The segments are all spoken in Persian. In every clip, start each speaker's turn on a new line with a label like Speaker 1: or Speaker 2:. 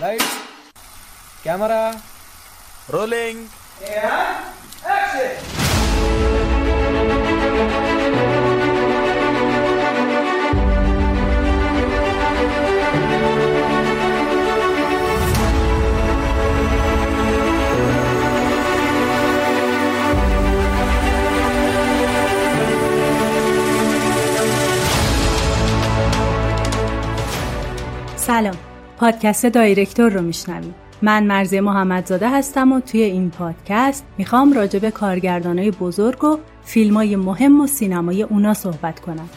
Speaker 1: Lights, camera, rolling.
Speaker 2: سلام پادکست دایرکتور رو میشنویم من مرزی محمدزاده هستم و توی این پادکست می‌خوام راجع به کارگردانای بزرگ و فیلم های مهم و سینمای اونا صحبت کنم.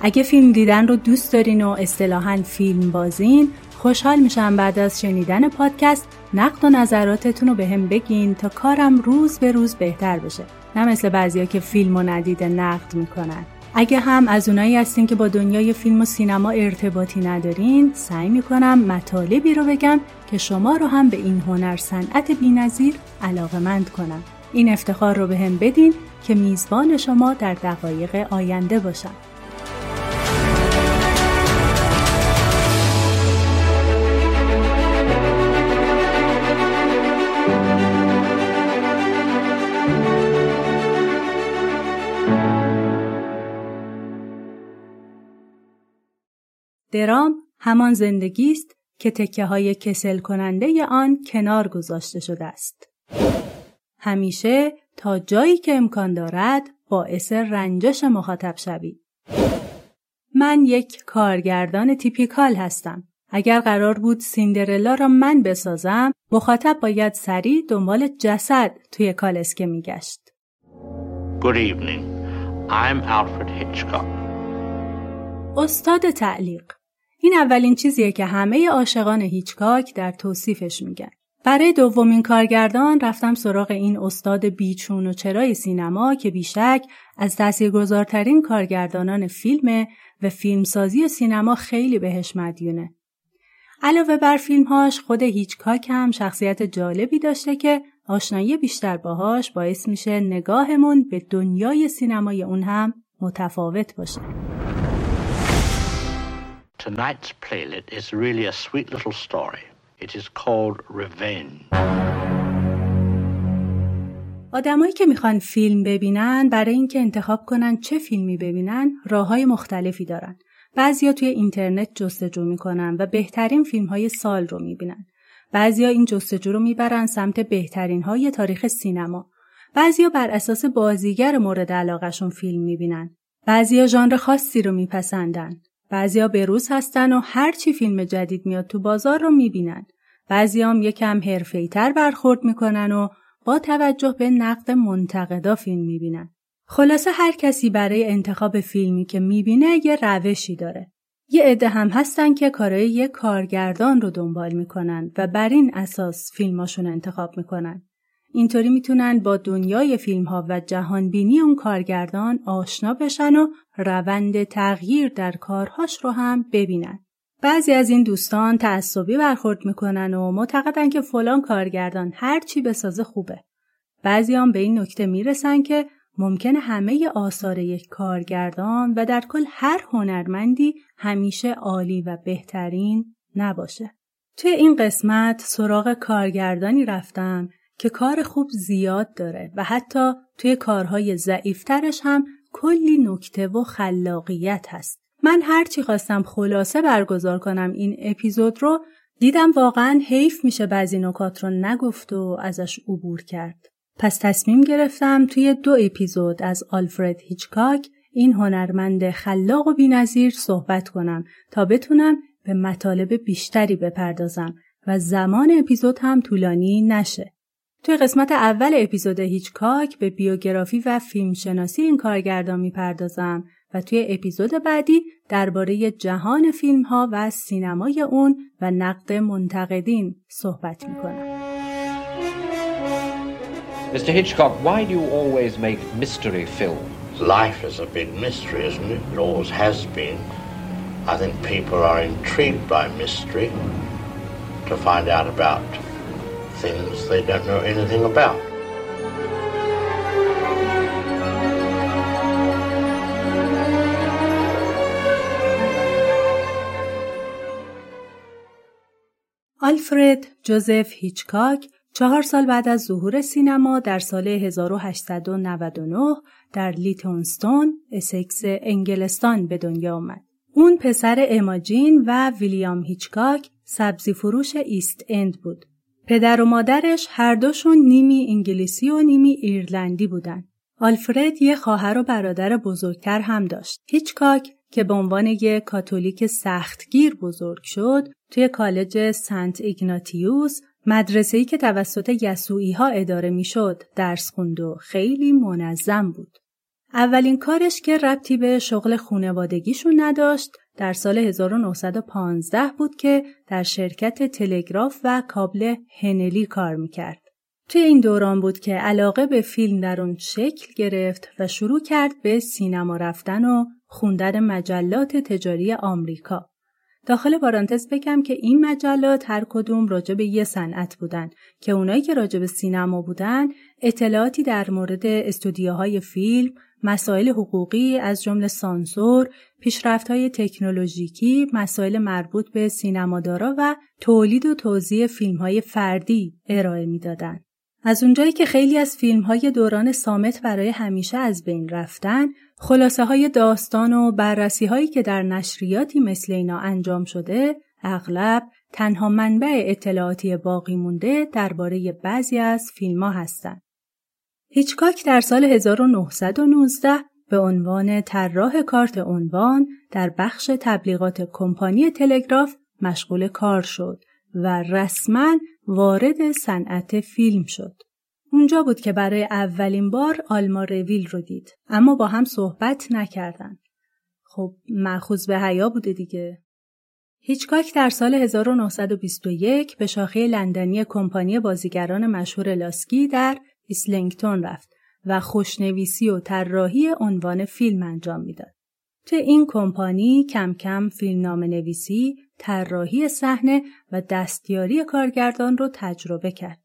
Speaker 2: اگه فیلم دیدن رو دوست دارین و اصطلاحا فیلم بازین خوشحال میشم بعد از شنیدن پادکست نقد و نظراتتون رو به هم بگین تا کارم روز به روز بهتر بشه. نه مثل بعضیا که فیلم و ندیده نقد می‌کنن. اگه هم از اونایی هستین که با دنیای فیلم و سینما ارتباطی ندارین سعی می‌کنم مطالبی رو بگم که شما رو هم به این هنر صنعت بینظیر علاقمند کنم. این افتخار رو به هم بدین که میزبان شما در دقایق آینده باشم. درام همان زندگی است که تکه های کسل کننده آن کنار گذاشته شده است. همیشه تا جایی که امکان دارد باعث رنجش مخاطب شوید. من یک کارگردان تیپیکال هستم. اگر قرار بود سیندرلا را من بسازم، مخاطب باید سریع دنبال جسد توی کالسکه میگشت.
Speaker 3: Good evening. I'm Alfred Hitchcock.
Speaker 2: استاد تعلیق این اولین چیزیه که همه عاشقان هیچکاک در توصیفش میگن. برای دومین کارگردان رفتم سراغ این استاد بیچون و چرای سینما که بیشک از تاثیرگذارترین کارگردانان فیلم و فیلمسازی سینما خیلی بهش مدیونه. علاوه بر فیلمهاش خود هیچکاک هم شخصیت جالبی داشته که آشنایی بیشتر باهاش باعث میشه نگاهمون به دنیای سینمای اون هم متفاوت باشه.
Speaker 3: Tonight's playlet is really a sweet little story. It is called Revenge.
Speaker 2: آدمایی که می‌خوان فیلم ببینن برای اینکه انتخاب کنن چه فیلمی ببینن راه های مختلفی دارن. بعضیا توی اینترنت جستجو می‌کنن و بهترین فیلم های سال رو می‌بینن. بعضیا این جستجو رو می‌برن سمت بهترین های تاریخ سینما. بعضیا بر اساس بازیگر مورد علاقهشون فیلم می‌بینن. بعضیا ژانر خاصی رو میپسندن. بعضیا روز هستن و هر چی فیلم جدید میاد تو بازار رو می‌بینن. بعضیام یکم حرفه‌ای‌تر برخورد می‌کنن و با توجه به نقد منتقدا فیلم می‌بینن. خلاصه هر کسی برای انتخاب فیلمی که می‌بینه یه روشی داره. یه عده هم هستن که کارای یه کارگردان رو دنبال می‌کنن و بر این اساس فیلماشون انتخاب می‌کنن. اینطوری می‌تونن با دنیای فیلم ها و جهانبینی اون کارگردان آشنا بشن و روند تغییر در کارهاش رو هم ببینن. بعضی از این دوستان تعصبی برخورد می‌کنن و معتقدن که فلان کارگردان هر چی بسازه خوبه. بعضی هم به این نکته می‌رسن که ممکنه همه آثار یک کارگردان و در کل هر هنرمندی همیشه عالی و بهترین نباشه. توی این قسمت سراغ کارگردانی رفتم که کار خوب زیاد داره و حتی توی کارهای ضعیفترش هم کلی نکته و خلاقیت هست. من هرچی خواستم خلاصه برگزار کنم این اپیزود رو دیدم واقعا حیف میشه بعضی نکات رو نگفت و ازش عبور کرد. پس تصمیم گرفتم توی دو اپیزود از آلفرد هیچکاک این هنرمند خلاق و بینظیر صحبت کنم تا بتونم به مطالب بیشتری بپردازم و زمان اپیزود هم طولانی نشه. توی قسمت اول اپیزود هیچکاک به بیوگرافی و فیلمشناسی این کارگردان می‌پردازم و توی اپیزود بعدی درباره جهان فیلم ها و سینمای اون و نقد منتقدین صحبت می‌کنم.
Speaker 4: Mr. Hitchcock, why do you always make mystery films?
Speaker 3: Life is a big mystery, isn't it? It always has been. I think people are intrigued by mystery to find out about things they don't know anything about.
Speaker 2: آلفرد جوزف هیچکاک چهار سال بعد از ظهور سینما در سال 1899 در لیتونستون، اسکس انگلستان به دنیا آمد. اون پسر اما جین و ویلیام هیچکاک سبزی فروش ایست اند بود. پدر و مادرش هر دوشون نیمی انگلیسی و نیمی ایرلندی بودن. آلفرد یه خواهر و برادر بزرگتر هم داشت. هیچکاک که به عنوان یک کاتولیک سختگیر بزرگ شد توی کالج سنت ایگناتیوس مدرسه‌ای که توسط یسوعی ها اداره می‌شد درس خوند و خیلی منظم بود. اولین کارش که ربطی به شغل خونوادگیشون نداشت در سال 1915 بود که در شرکت تلگراف و کابل هنلی کار می‌کرد. توی این دوران بود که علاقه به فیلم در اون شکل گرفت و شروع کرد به سینما رفتن و خوندن مجلات تجاری آمریکا. داخل پارانتز بگم که این مجلات هر کدوم راجع به یه صنعت بودن که اونایی که راجع به سینما بودن اطلاعاتی در مورد استودیوهای فیلم، مسائل حقوقی از جمله سانسور، پیشرفت‌های تکنولوژیکی، مسائل مربوط به سینمادارا و تولید و توزیع فیلم‌های فردی ارائه می‌دادند. از اونجایی که خیلی از فیلم های دوران سامت برای همیشه از بین رفتن، خلاصه های داستان و بررسی هایی که در نشریاتی مثل اینا انجام شده، اغلب تنها منبع اطلاعاتی باقی مونده درباره بعضی از فیلم ها هستند. هیچکاک در سال 1919 به عنوان طراح کارت عنوان در بخش تبلیغات کمپانی تلگراف مشغول کار شد و رسما وارد صنعت فیلم شد. اونجا بود که برای اولین بار آلما رویل رو دید اما با هم صحبت نکردن. خب مخوض به حیا بوده دیگه. هیچکاک در سال 1921 به شاخه لندنی کمپانی بازیگران مشهور لاسکی در ایسلینگتون رفت و خوشنویسی و طراحی عنوان فیلم انجام می‌داد. توی این کمپانی کم کم فیلمنامه نویسی، طراحی صحنه و دستیاری کارگردان رو تجربه کرد.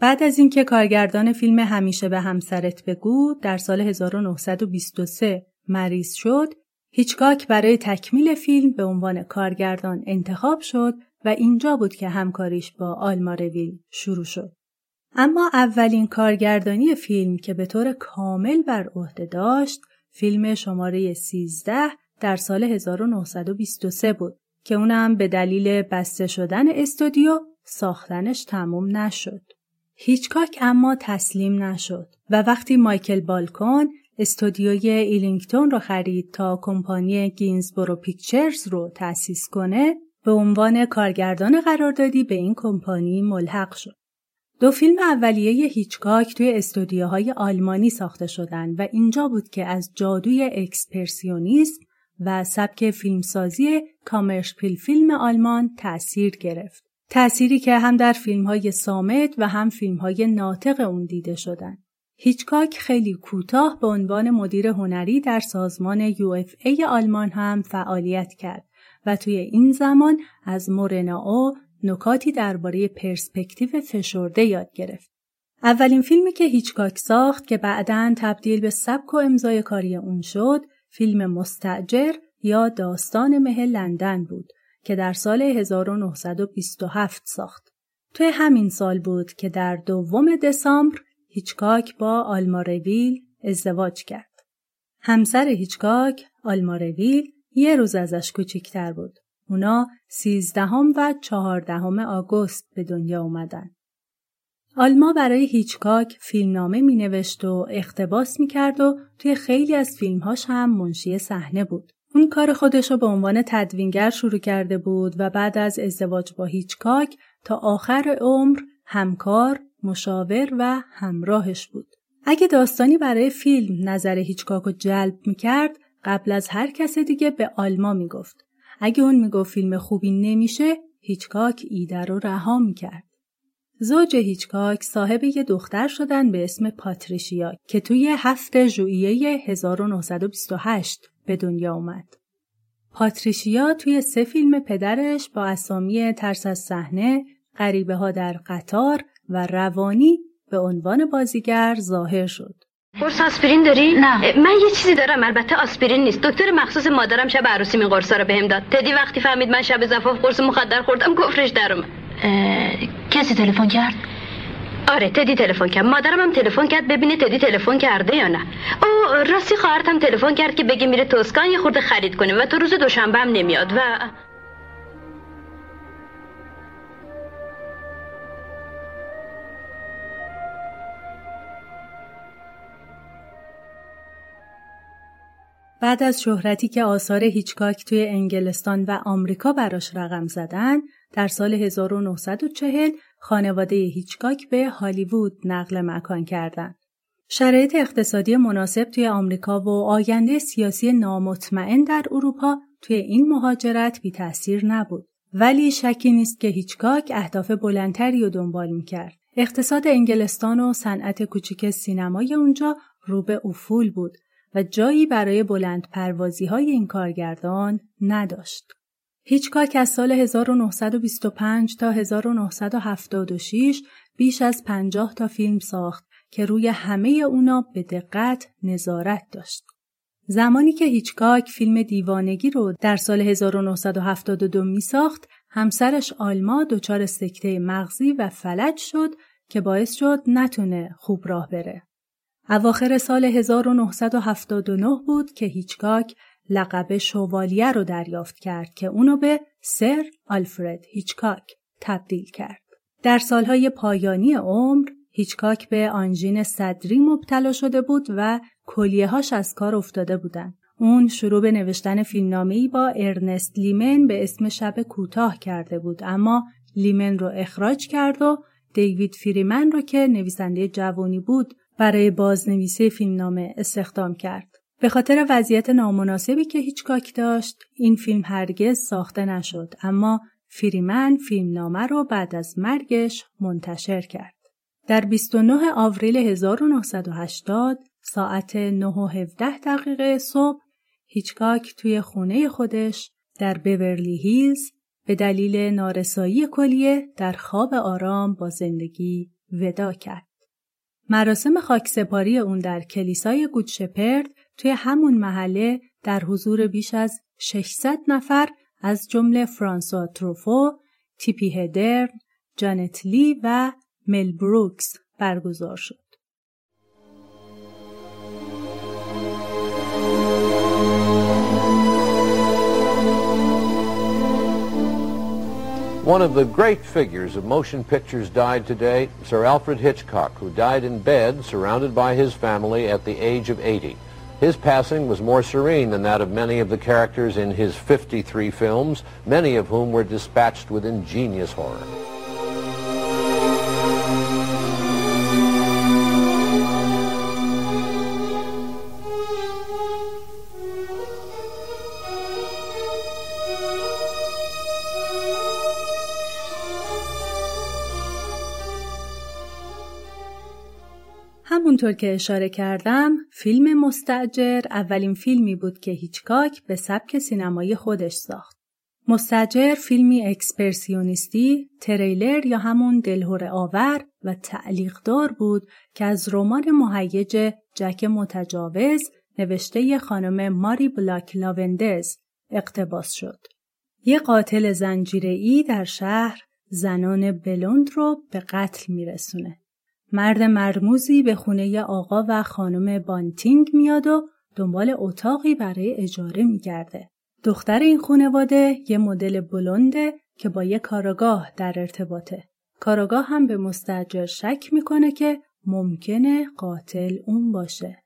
Speaker 2: بعد از اینکه کارگردان فیلم همیشه به همسرت بگو در سال 1923 مریض شد، هیچکاک برای تکمیل فیلم به عنوان کارگردان انتخاب شد و اینجا بود که همکاریش با آلما رویل شروع شد. اما اولین کارگردانی فیلم که به طور کامل بر عهده داشت فیلم شماره 13 در سال 1923 بود که اونم به دلیل بسته شدن استودیو ساختنش تموم نشد. هیچکاک اما تسلیم نشد و وقتی مایکل بالکون استودیوی ایسلینگتون رو خرید تا کمپانی گینزبورو پیکچرز رو تأسیس کنه به عنوان کارگردان قراردادی به این کمپانی ملحق شد. دو فیلم اولیه هیچکاک توی استودیوهای آلمانی ساخته شدند و اینجا بود که از جادوی اکسپرسیونیسم و سبک فیلمسازی کامرشپیل فیلم آلمان تأثیر گرفت. تأثیری که هم در فیلم های سامت و هم فیلم های ناطق اون دیده شدن. هیچکاک خیلی کوتاه به عنوان مدیر هنری در سازمان ای آلمان هم فعالیت کرد و توی این زمان از مورناو نکاتی درباره پرسپکتیو فشرده یاد گرفت. اولین فیلمی که هیچکاک ساخت که بعدا تبدیل به سبک و امضای کاری اون شد فیلم مستجر یا داستان مه لندن بود که در سال 1927 ساخت. توی همین سال بود که در دوم دسامبر هیچکاک با آلمارویل ازدواج کرد. همسر هیچکاک آلمارویل یه روز ازش کوچیکتر بود. اونا سیزدهم و چهاردهم آگوست به دنیا اومدن. آلما برای هیچکاک فیلمنامه می نوشت و اختباس می کرد و توی خیلی از فیلمهاش هم منشی صحنه بود. اون کار خودش رو به عنوان تدوینگر شروع کرده بود و بعد از ازدواج با هیچکاک تا آخر عمر همکار، مشاور و همراهش بود. اگه داستانی برای فیلم نظر هیچکاک رو جلب می کرد قبل از هر کس دیگه به آلما می گفت. اگه اون می‌گفت فیلم خوبی نمیشه هیچکاک ایده رو رها می‌کرد. زوج هیچکاک صاحب یه دختر شدن به اسم پاتریشیا که توی هفت ژوئیه 1928 به دنیا اومد. پاتریشیا توی سه فیلم پدرش با اسامی ترس از صحنه، غریبه ها در قطار و روانی به عنوان بازیگر ظاهر شد.
Speaker 5: قرص آسپرین داری؟
Speaker 6: نه.
Speaker 5: من یه چیزی دارم البته آسپرین نیست. دکتر مخصوص مادرم شب عروسی می قرصا رو بهم داد. تدی وقتی فهمید من شب زفاف قرص مخدر خوردم گفرش در اومد کسی تلفن کرد؟ آره تدی تلفن کرد. مادرم هم تلفن کرد ببینه تدی تلفن کرده یا نه. او راستی خواهرت هم تلفن کرد که بگه میره توسکان یه خورده خرید کنه و تو روز دوشنبه هم نمیاد و
Speaker 2: بعد از شهرتی که آثار هیچکاک توی انگلستان و آمریکا براش رقم زدن، در سال 1940 خانواده هیچکاک به هالیوود نقل مکان کردند. شرایط اقتصادی مناسب توی آمریکا و آینده سیاسی نامطمئن در اروپا توی این مهاجرت بی تأثیر نبود. ولی شکی نیست که هیچکاک اهداف بلندتری رو دنبال می‌کرد. اقتصاد انگلستان و صنعت کوچیک سینمای اونجا رو به افول بود و جایی برای بلند پروازی های این کارگردان نداشت. هیچکاک از سال 1925 تا 1976 بیش از 50 تا فیلم ساخت که روی همه اونا به دقت نظارت داشت. زمانی که هیچکاک فیلم دیوانگی رو در سال 1972 می ساخت، همسرش آلما دچار سکته مغزی و فلج شد که باعث شد نتونه خوب راه بره. اواخر سال 1979 بود که هیچکاک لقب شوالیه رو دریافت کرد که اونو به سر آلفرد هیچکاک تبدیل کرد. در سالهای پایانی عمر هیچکاک به آنژین صدری مبتلا شده بود و کلیهاش از کار افتاده بودند. اون شروع به نوشتن فیلمنامه‌ای با ارنست لیمن به اسم شب کوتاه کرده بود اما لیمن رو اخراج کرد و دیوید فریمن رو که نویسنده جوانی بود برای بازنویسی فیلمنامه استخدام کرد. به خاطر وضعیت نامناسبی که هیچکاک داشت این فیلم هرگز ساخته نشد اما فریمن فیلمنامه رو بعد از مرگش منتشر کرد. در 29 آوریل 1980 ساعت 9 و 17 دقیقه صبح هیچکاک توی خونه خودش در بورلی هیلز به دلیل نارسایی کلیه در خواب آرام با زندگی ودا کرد. مراسم خاکسپاری اون در کلیسای گودشپرد توی همون محله در حضور بیش از 600 نفر از جمله فرانسوا تروفو، تیپی هدرن، جانت لی و مل بروکس برگزار شد.
Speaker 6: One of the great figures of motion pictures died today, Sir Alfred Hitchcock, who died in bed surrounded by his family at the age of 80. His passing was more serene than that of many of the characters in his 53 films, many of whom were dispatched with ingenious horror.
Speaker 2: همونطور که اشاره کردم فیلم مستأجر اولین فیلمی بود که هیچکاک به سبک سینمایی خودش ساخت. مستأجر فیلمی اکسپرسیونیستی، تریلر یا همون دلهور آور و تعلیقدار بود که از رمان مهیج جک متجاوز نوشته خانم ماری بلاک لاوندز اقتباس شد. یه قاتل زنجیره‌ای در شهر زنان بلوند رو به قتل میرسونه. مرد مرموزی به خونه آقا و خانم بانتینگ میاد و دنبال اتاقی برای اجاره میگرده. دختر این خانواده یه مدل بلنده که با یه کاراگاه در ارتباطه. کاراگاه هم به مستجر شک می‌کنه که ممکنه قاتل اون باشه.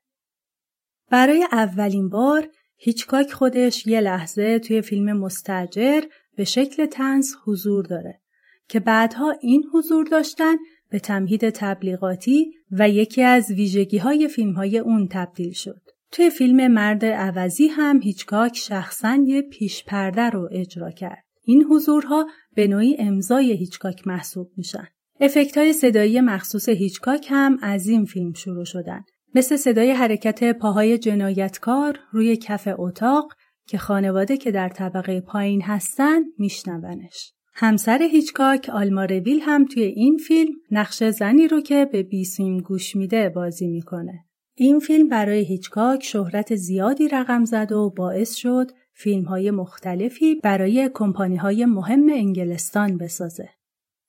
Speaker 2: برای اولین بار هیچکاک خودش یه لحظه توی فیلم مستجر به شکل تنز حضور داره که بعدها این حضور داشتن به تمهید تبلیغاتی و یکی از ویژگی های فیلم های اون تبدیل شد. توی فیلم مرد عوضی هم هیچکاک شخصا یه پیش پرده رو اجرا کرد. این حضورها به نوعی امضای هیچکاک محسوب میشن. افکت های صدایی مخصوص هیچکاک هم از این فیلم شروع شدن. مثل صدای حرکت پاهای جنایتکار روی کف اتاق که خانواده که در طبقه پایین هستن میشنونش. همسر هیچکاک آلما رویل هم توی این فیلم نقش زنی رو که به بیسیم گوش میده بازی می‌کنه. این فیلم برای هیچکاک شهرت زیادی رقم زد و باعث شد فیلم های مختلفی برای کمپانی های مهم انگلستان بسازه.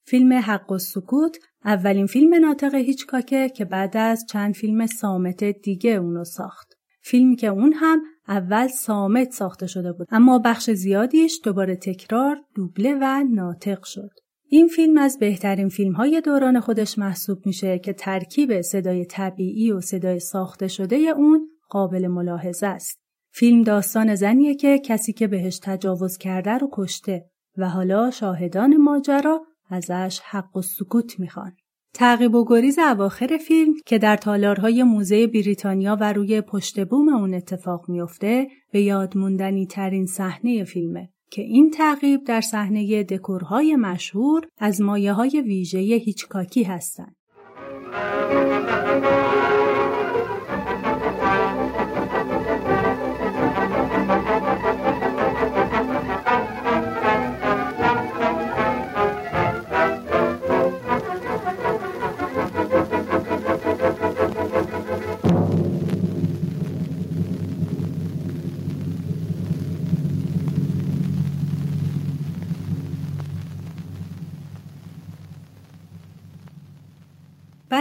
Speaker 2: فیلم حق و سکوت اولین فیلم ناطق هیچکاکه که بعد از چند فیلم سامت دیگه اونو ساخت. فیلمی که اون هم اول سامت ساخته شده بود اما بخش زیادیش دوباره تکرار دوبله و ناطق شد. این فیلم از بهترین فیلم های دوران خودش محسوب میشه که ترکیب صدای طبیعی و صدای ساخته شده اون قابل ملاحظه است. فیلم داستان زنیه که کسی که بهش تجاوز کرده رو کشته و حالا شاهدان ماجرا ازش حق و سکوت می‌خوان. تعقیب و گریز اواخر فیلم که در تالارهای موزه بریتانیا و روی پشت بوم اون اتفاق میافته به یاد موندنی ترین صحنه فیلمه که این تعقیب در صحنه دکورهای مشهور از مایه های ویژه هیچکاکی هستند.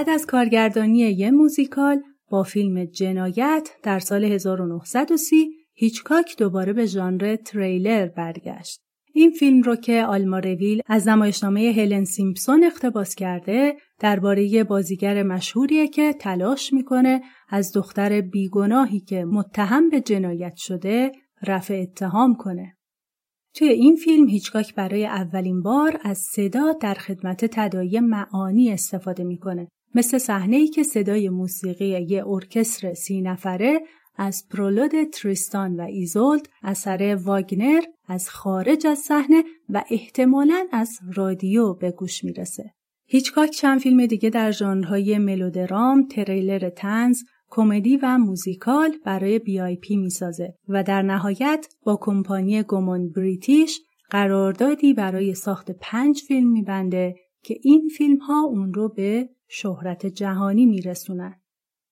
Speaker 2: بعد از کارگردانی یه موزیکال با فیلم جنایت در سال 1930 هیچکاک دوباره به ژانر تریلر برگشت. این فیلم رو که آلمارویل از نمایشنامه هلن سیمپسون اقتباس کرده درباره بازیگر مشهوریه که تلاش می‌کنه از دختر بیگناهی که متهم به جنایت شده رفع اتهام کنه. توی این فیلم هیچکاک برای اولین بار از صدا در خدمت تدایی معانی استفاده می‌کنه مثل صحنه که صدای موسیقی یه ارکستر سی نفره از پرولود تریستان و ایزولد اثر واگنر از خارج از صحنه و احتمالا از رادیو به گوش می‌رسه. هیچکاک چند فیلم دیگه در ژانرهای ملودرام، تریلر طنز، کمدی و موزیکال برای بی آی پی می‌سازه و در نهایت با کمپانی گومون بریتیش قراردادی برای ساخت پنج فیلم میبنده که این فیلم ها اون رو به شهرت جهانی میرسونن.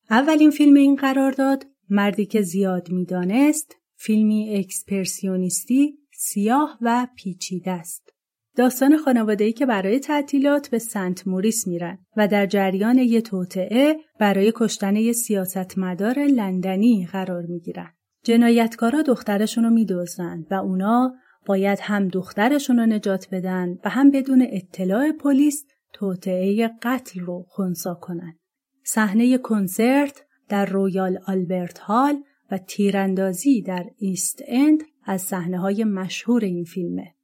Speaker 2: اولین فیلم این قرارداد مردی که زیاد می‌دانست فیلمی اکسپرسیونیستی سیاه و پیچیده است. داستان خانواده‌ای که برای تعطیلات به سنت موریس میرن و در جریان یه توطعه برای کشتن یه سیاستمدار لندنی قرار می‌گیرن. جنایتکارا دخترشون رو میدوزن و اونا باید هم دخترشون رو نجات بدن و هم بدون اطلاع پلیس توطئه قتل رو خونسا کنند. صحنه کنسرت در رویال آلبرت هال و تیراندازی در ایست اند از صحنه های مشهور این فیلمه.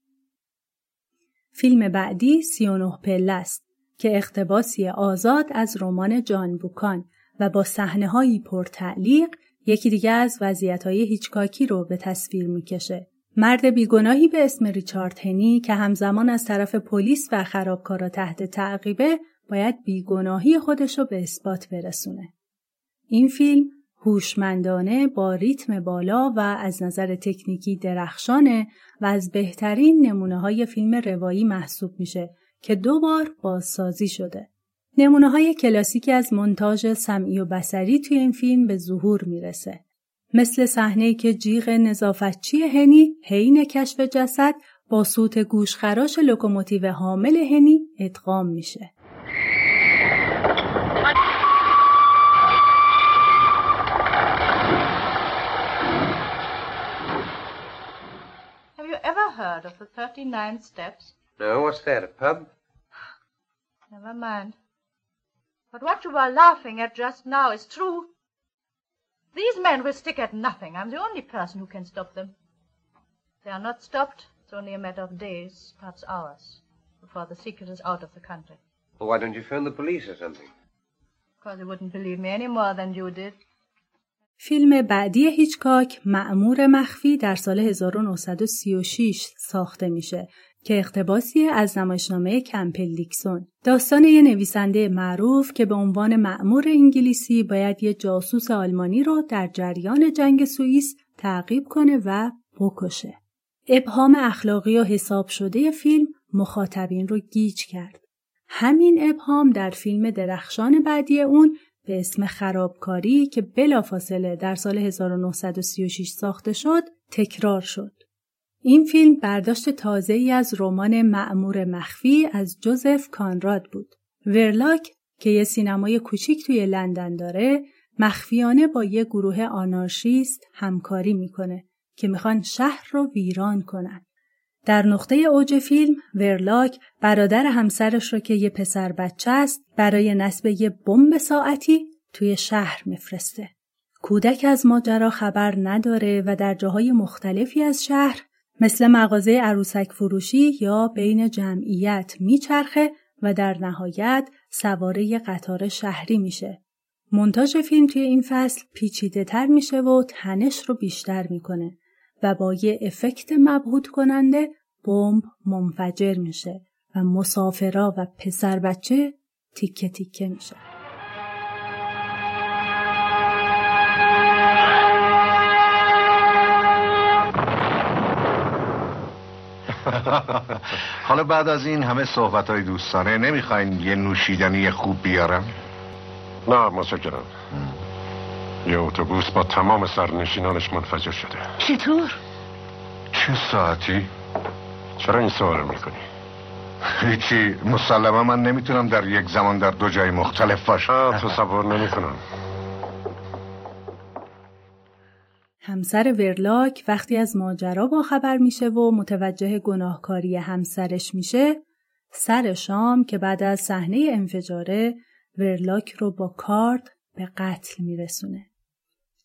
Speaker 2: فیلم بعدی 39 پله است که اقتباسی آزاد از رمان جان بوکان و با صحنه هایی پرتعلیق یکی دیگه از وضعیت های هیچکاکی رو به تصویر می‌کشه مرد بیگناهی به اسم ریچارد هنی که همزمان از طرف پلیس و خرابکارا تحت تعقیبه باید بیگناهی خودش رو به اثبات برسونه. این فیلم هوشمندانه با ریتم بالا و از نظر تکنیکی درخشانه و از بهترین نمونه های فیلم روایی محسوب میشه که دو بار بازسازی شده. نمونه های کلاسیکی از منتاج سمعی و بسری توی این فیلم به ظهور می‌رسه. مثل صحنه که جیغ نظافتچی هنی حین کشف جسد با صوت گوشخراش لوکوموتیو حامل هنی ادغام میشه.
Speaker 7: Have you ever heard of the 39 steps?
Speaker 8: No, what's that, a pub?
Speaker 7: Never mind. But what you were laughing at just now is true. These men will stick at nothing. I'm the only person who can stop them. They are not stopped. It's only a matter of days, perhaps hours, before the secret is out of the country.
Speaker 8: Well, why don't you phone the police or something?
Speaker 7: Because they wouldn't believe me any more than you did.
Speaker 2: فیلم بعدی هیچکاک معمور مخفی در سال 1936 ساخته میشه که اقتباسی از نمایشنامه کمپل دیکسون داستان یه نویسنده معروف که به عنوان معمور انگلیسی باید یه جاسوس آلمانی رو در جریان جنگ سوئیس تعقیب کنه و بکشه. ابهام اخلاقی و حساب شده فیلم مخاطبین رو گیج کرد. همین ابهام در فیلم درخشان بعدی اون به اسم خرابکاری که بلافاصله در سال 1936 ساخته شد تکرار شد. این فیلم برداشت تازه ای از رمان معمور مخفی از جوزف کانراد بود. ورلاک که یه سینمای کوچیک توی لندن داره مخفیانه با یه گروه آنارشیست همکاری می‌کنه که می‌خوان شهر رو ویران کنن. در نقطه اوج فیلم ورلاک برادر همسرش رو که یه پسر بچه است برای نصب یه بمب ساعتی توی شهر میفرسته. کودک از ماجرا خبر نداره و در جاهای مختلفی از شهر مثل مغازه عروسک فروشی یا بین جمعیت میچرخه و در نهایت سواره قطار شهری میشه. منتاج فیلم توی این فصل پیچیده تر میشه و تنش رو بیشتر می‌کنه و با یه افکت مبهوت کننده بمب منفجر میشه و مسافرا و پسر بچه تیکه تیکه میشه.
Speaker 9: حالا بعد از این همه صحبت های دوستانه نمی‌خواین یه نوشیدنی خوب بیارم؟
Speaker 10: نه متشکرم یه اتوبوس با تمام سرنشینانش منفجر شده
Speaker 11: چطور؟
Speaker 9: چه ساعتی؟
Speaker 10: چرا این سوال می‌کنی؟
Speaker 9: هیچی مسلما من نمی‌تونم در یک زمان در دو جای مختلف باشم
Speaker 10: تصور نمی‌کنم
Speaker 2: همسر ورلاک وقتی از ماجرا با خبر میشه و متوجه گناهکاری همسرش میشه سر شام که بعد از صحنه انفجاره ورلاک رو با کارد به قتل میرسونه.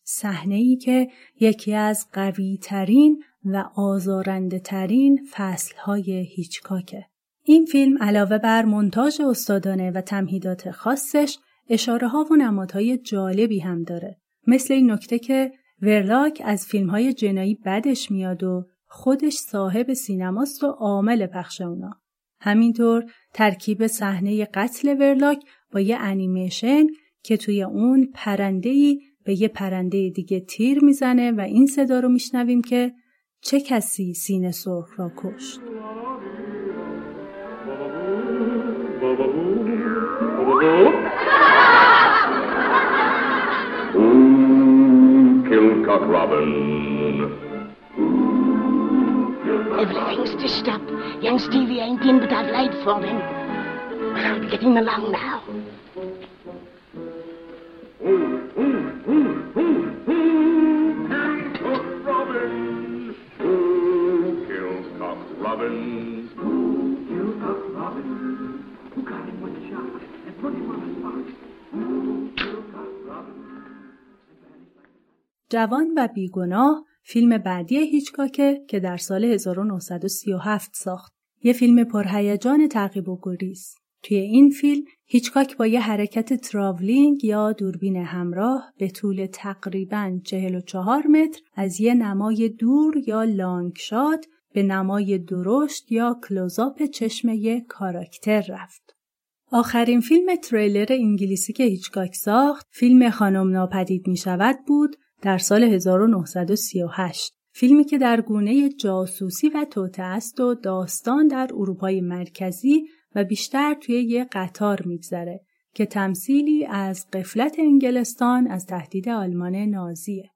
Speaker 2: صحنه ای که یکی از قوی ترین و آزارنده ترین فصل های هیچکاکه. این فیلم علاوه بر منتاج استادانه و تمهیدات خاصش اشاره ها و نمادهای جالبی هم داره. مثل این نکته که ورلاک از فیلم های جنایی بدش میاد و خودش صاحب سینماست و عامل پخش اونا. همینطور ترکیب صحنه قتل ورلاک با یه انیمیشن که توی اون پرندهی به یه پرنده دیگه تیر می‌زنه و این صدا رو میشنویم که چه کسی سینه سرخ را کشت.
Speaker 12: Cock Robin.
Speaker 11: Oh, Everything's stitched up. Young Stevie ain't in, but I've laid for him. But I'll be getting along now.
Speaker 2: جوان و بیگناه فیلم بعدی هیچکاکه که در سال 1937 ساخت. یه فیلم پرهیجان تعقیب و گریز. توی این فیلم هیچکاک با یه حرکت تراولینگ یا دوربین همراه به طول تقریبا 44 متر از یه نمای دور یا لانگ شات به نمای درشت یا کلوزاپ چشم یک کاراکتر رفت. آخرین فیلم تریلر انگلیسی که هیچکاک ساخت فیلم خانم ناپدید می شود بود در سال 1938 فیلمی که در گونه جاسوسی و توطئه است و داستان در اروپای مرکزی و بیشتر توی یه قطار میگذره که تمثیلی از قفلت انگلستان از تهدید آلمان نازیه.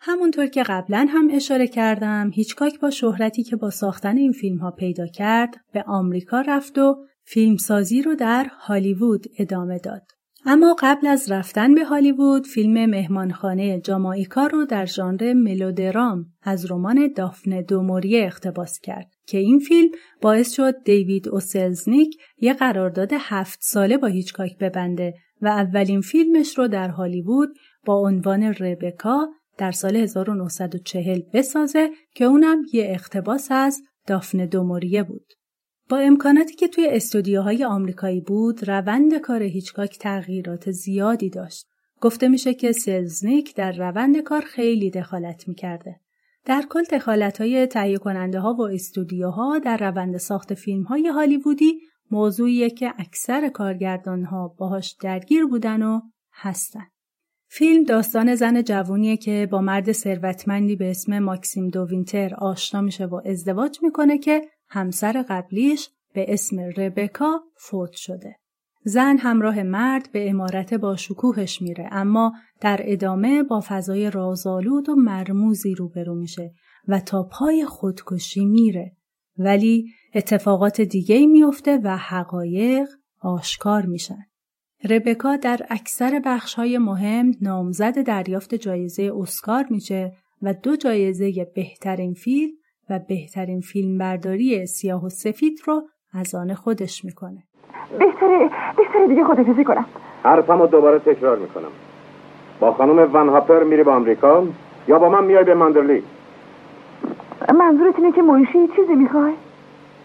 Speaker 2: همونطور که قبلا هم اشاره کردم هیچکاک با شهرتی که با ساختن این فیلم ها پیدا کرد به آمریکا رفت و فیلمسازی رو در هالیوود ادامه داد. اما قبل از رفتن به هالیوود فیلم مهمانخانه جامائیکا رو در ژانر ملودرام از رمان دافن دوموریه اقتباس کرد که این فیلم باعث شد دیوید اوسلزنیک یه قرارداد هفت ساله با هیچکاک ببنده و اولین فیلمش رو در هالیوود با عنوان ربکا در سال 1940 بسازه که اونم یه اقتباس از دافن دوموریه بود. با امکاناتی که توی استودیوهای آمریکایی بود روند کار هیچکاک تغییرات زیادی داشت گفته میشه که سلزنیک در روند کار خیلی دخالت می‌کرده در کل دخالت های تهیه کننده ها و استودیوها در روند ساخت فیلم های هالیوودی موضوعیه که اکثر کارگردان ها باهاش درگیر بودن و هستن. فیلم داستان زن جوونیه که با مرد ثروتمندی به اسم ماکسیم دووینتر آشنا میشه و ازدواج می‌کنه که همسر قبلیش به اسم ربکا فوت شده. زن همراه مرد به امارت با شکوهش میره اما در ادامه با فضای رازآلود و مرموزی روبرو میشه و تا پای خودکشی میره ولی اتفاقات دیگه میفته و حقایق آشکار میشن. ربکا در اکثر بخشهای مهم نامزد دریافت جایزه اسکار میشه و دو جایزه بهترین فیلم و بهترین فیلمبرداری سیاه و سفید رو از آن خودش می‌کنه.
Speaker 13: بهتره بهتره دیگه خدافزی کنم
Speaker 14: حرفمو دوباره تکرار می‌کنم با خانم ون هاپر میری به آمریکا یا با من میای به ماندرلی
Speaker 13: منظورت اینه که مویشی چیزی می‌خوای؟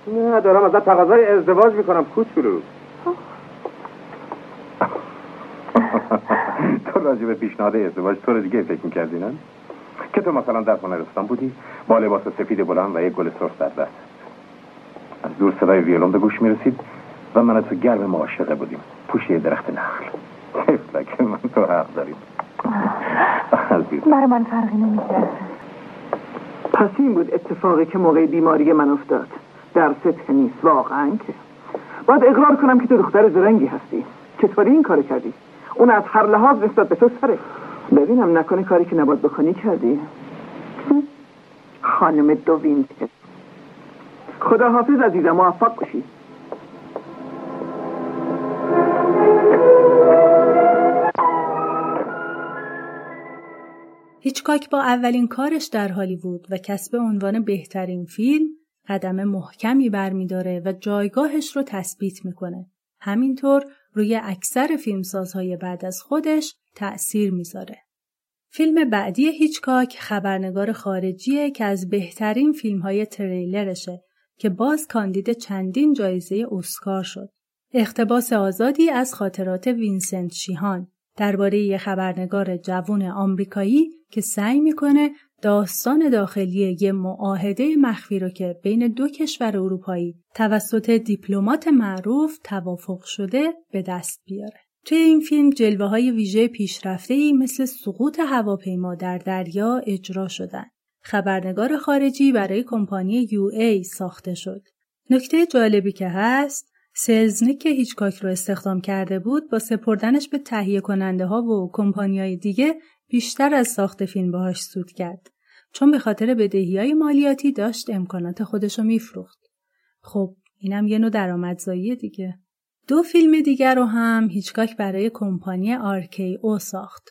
Speaker 14: نه دارم ازت تقاضای ازدواج می‌کنم کوچولو تو راجع به پیشنهاد ازدواج تو رو دیگه فکر می‌کردی نه؟ که تو مثلا در هنرستان بودی؟ با لباس سفید بلند و یک گل سرخ در دست. از دور صدای ویولون به گوش می‌رسید و من تو گرم معاشقه بودیم. پوشی درخت نخل. که من تو حق داریم.
Speaker 13: برای من فرقی نمی‌کرد.
Speaker 15: پس این بود اتفاقی که موقع بیماری من افتاد. درس تنیس واقعا که. باید اقرار کنم که تو دختر زرنگی هستی. چطوری این کار کردی؟ اون از هر لحاظ نسبت به تو سره. ببینم نکنه کاری که نباید بکنی کردی؟ خانم دو وینتر. خدا حافظ عزیزم موفق باشی.
Speaker 2: هیچکاک با اولین کارش در هالیوود و کسب عنوان بهترین فیلم قدم محکمی برمیداره و جایگاهش رو تثبیت می‌کنه. همینطور روی اکثر فیلمسازهای بعد از خودش تأثیر می‌ذاره. فیلم بعدی هیچکاک خبرنگار خارجیه که از بهترین فیلم های تریلرشه که باز کاندید چندین جایزه اسکار شد. اقتباس آزادی از خاطرات وینسنت شیهان درباره یه خبرنگار جوون آمریکایی که سعی می‌کنه داستان داخلی یه معاهده مخفی رو که بین دو کشور اروپایی توسط دیپلمات معروف توافق شده به دست بیاره. توی این فیلم جلوه های ویژه پیشرفته ای مثل سقوط هواپیما در دریا اجرا شدن. خبرنگار خارجی برای کمپانی یو ای ساخته شد. نکته جالبی که هست سلزنیک که هیچکاک رو استخدام کرده بود با سپردنش به تهیه کننده ها و کمپانیای دیگه بیشتر از ساخت فیلم باهاش سود کرد چون به خاطر بدهی های مالیاتی داشت امکانات خودشو میفروخت. خب اینم یه نوع درآمدزایی دیگه. دو فیلم دیگر رو هم هیچکاک برای کمپانی آرکی او ساخت.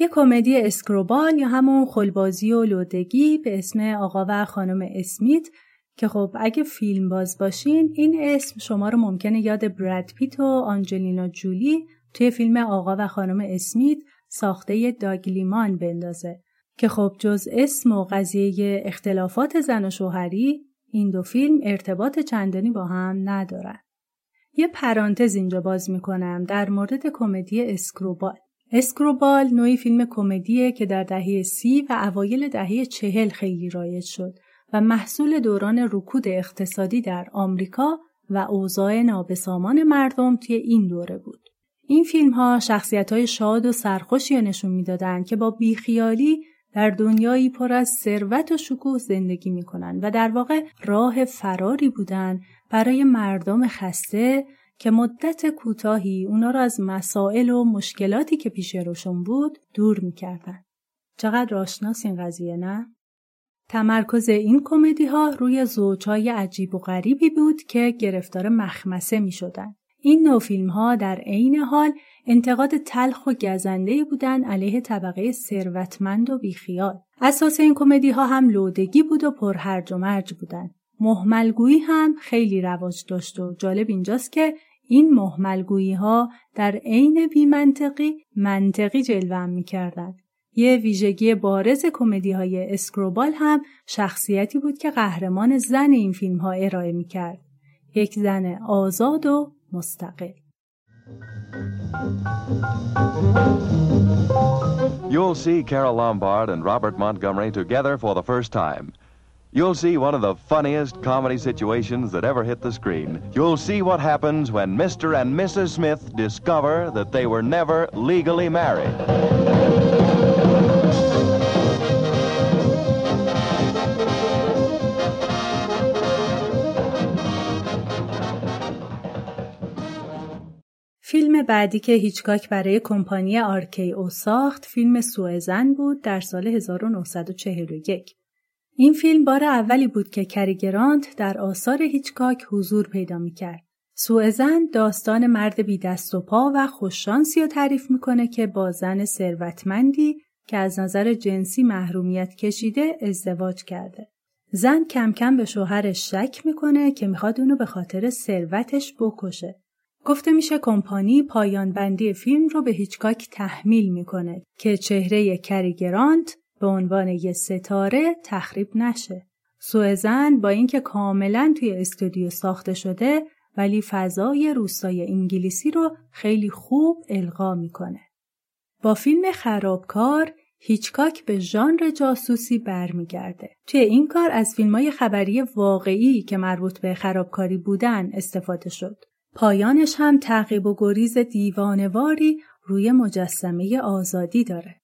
Speaker 2: یه کمدی اسکروبال یا همون خلبازی و لودگی به اسم آقا و خانم اسمیت که خب اگه فیلم باز باشین این اسم شما رو ممکنه یاد براد پیت و آنجلینا جولی توی فیلم آقا و خانم اسمیت ساخته داگ لیمان بندازه که خب جز اسم و قضیه اختلافات زن و شوهری این دو فیلم ارتباط چندانی با هم ندارن. یه پرانتز اینجا باز می‌کنم در مورد کمدی اسکروبال. اسکروبال نوعی فیلم کمدیه که در دهه سی و اوایل دهه چهل خیلی رایج شد و محصول دوران رکود اقتصادی در آمریکا و اوضاع نابسامان مردم توی این دوره بود. این فیلم ها شخصیت های شاد و سرخوشی نشون می‌دادند که با بیخیالی در دنیایی پر از ثروت و شکوه زندگی می‌کنن و در واقع راه فراری بودن برای مردم خسته که مدت کوتاهی اونا را از مسائل و مشکلاتی که پیش روشون بود دور می‌کردن. چقدر آشناس این قضیه نه؟ تمرکز این کمدی ها روی زوجهای عجیب و غریبی بود که گرفتار مخمسه می شدن. این نوع فیلم ها در عین حال انتقاد تلخ و گزنده بودن علیه طبقه ثروتمند و بیخیال. اساس این کمدی ها هم لودگی بود و پر هرج و مرج بودن. محملگویی هم خیلی رواج داشت و جالب اینجاست که این محملگویی ها در عین بی منطقی منطقی جلوه می‌کردند. یه ویژگی بارز کمدی های اسکروبال هم شخصیتی بود که قهرمان زن این فیلم ها ارائه می کرد. یک زن آزاد و مستقل.
Speaker 16: You'll see Carol Lombard and Robert Montgomery together for the first time. You'll see one of the funniest comedy situations that ever hit the screen. You'll see what happens when Mr. and Mrs. Smith discover that they were never legally married.
Speaker 2: بعدی که هیچکاک برای کمپانی آرکی او ساخت فیلم سوئزن بود در سال 1941. این فیلم بار اولی بود که کری گرانت در آثار هیچکاک حضور پیدا می‌کرد. سوئزن داستان مرد بی دست و پا و خوششانسی رو تعریف می‌کنه که با زن ثروتمندی که از نظر جنسی محرومیت کشیده ازدواج کرده. زن کم کم به شوهرش شک می‌کنه که می‌خواد اونو به خاطر ثروتش بکشه. گفته میشه کمپانی پایان بندی فیلم رو به هیچکاک تحمیل می‌کنه که چهره کری گرانت به عنوان یه ستاره تخریب نشه. سوئزن با اینکه کاملا توی استودیو ساخته شده ولی فضای روستای انگلیسی رو خیلی خوب القا می‌کنه. با فیلم خرابکار هیچکاک به ژانر جاسوسی برمیگرده. توی این کار از فیلم های خبری واقعی که مربوط به خرابکاری بودن استفاده شد. پایانش هم تعقیب و گریز دیوانواری روی مجسمه آزادی داره.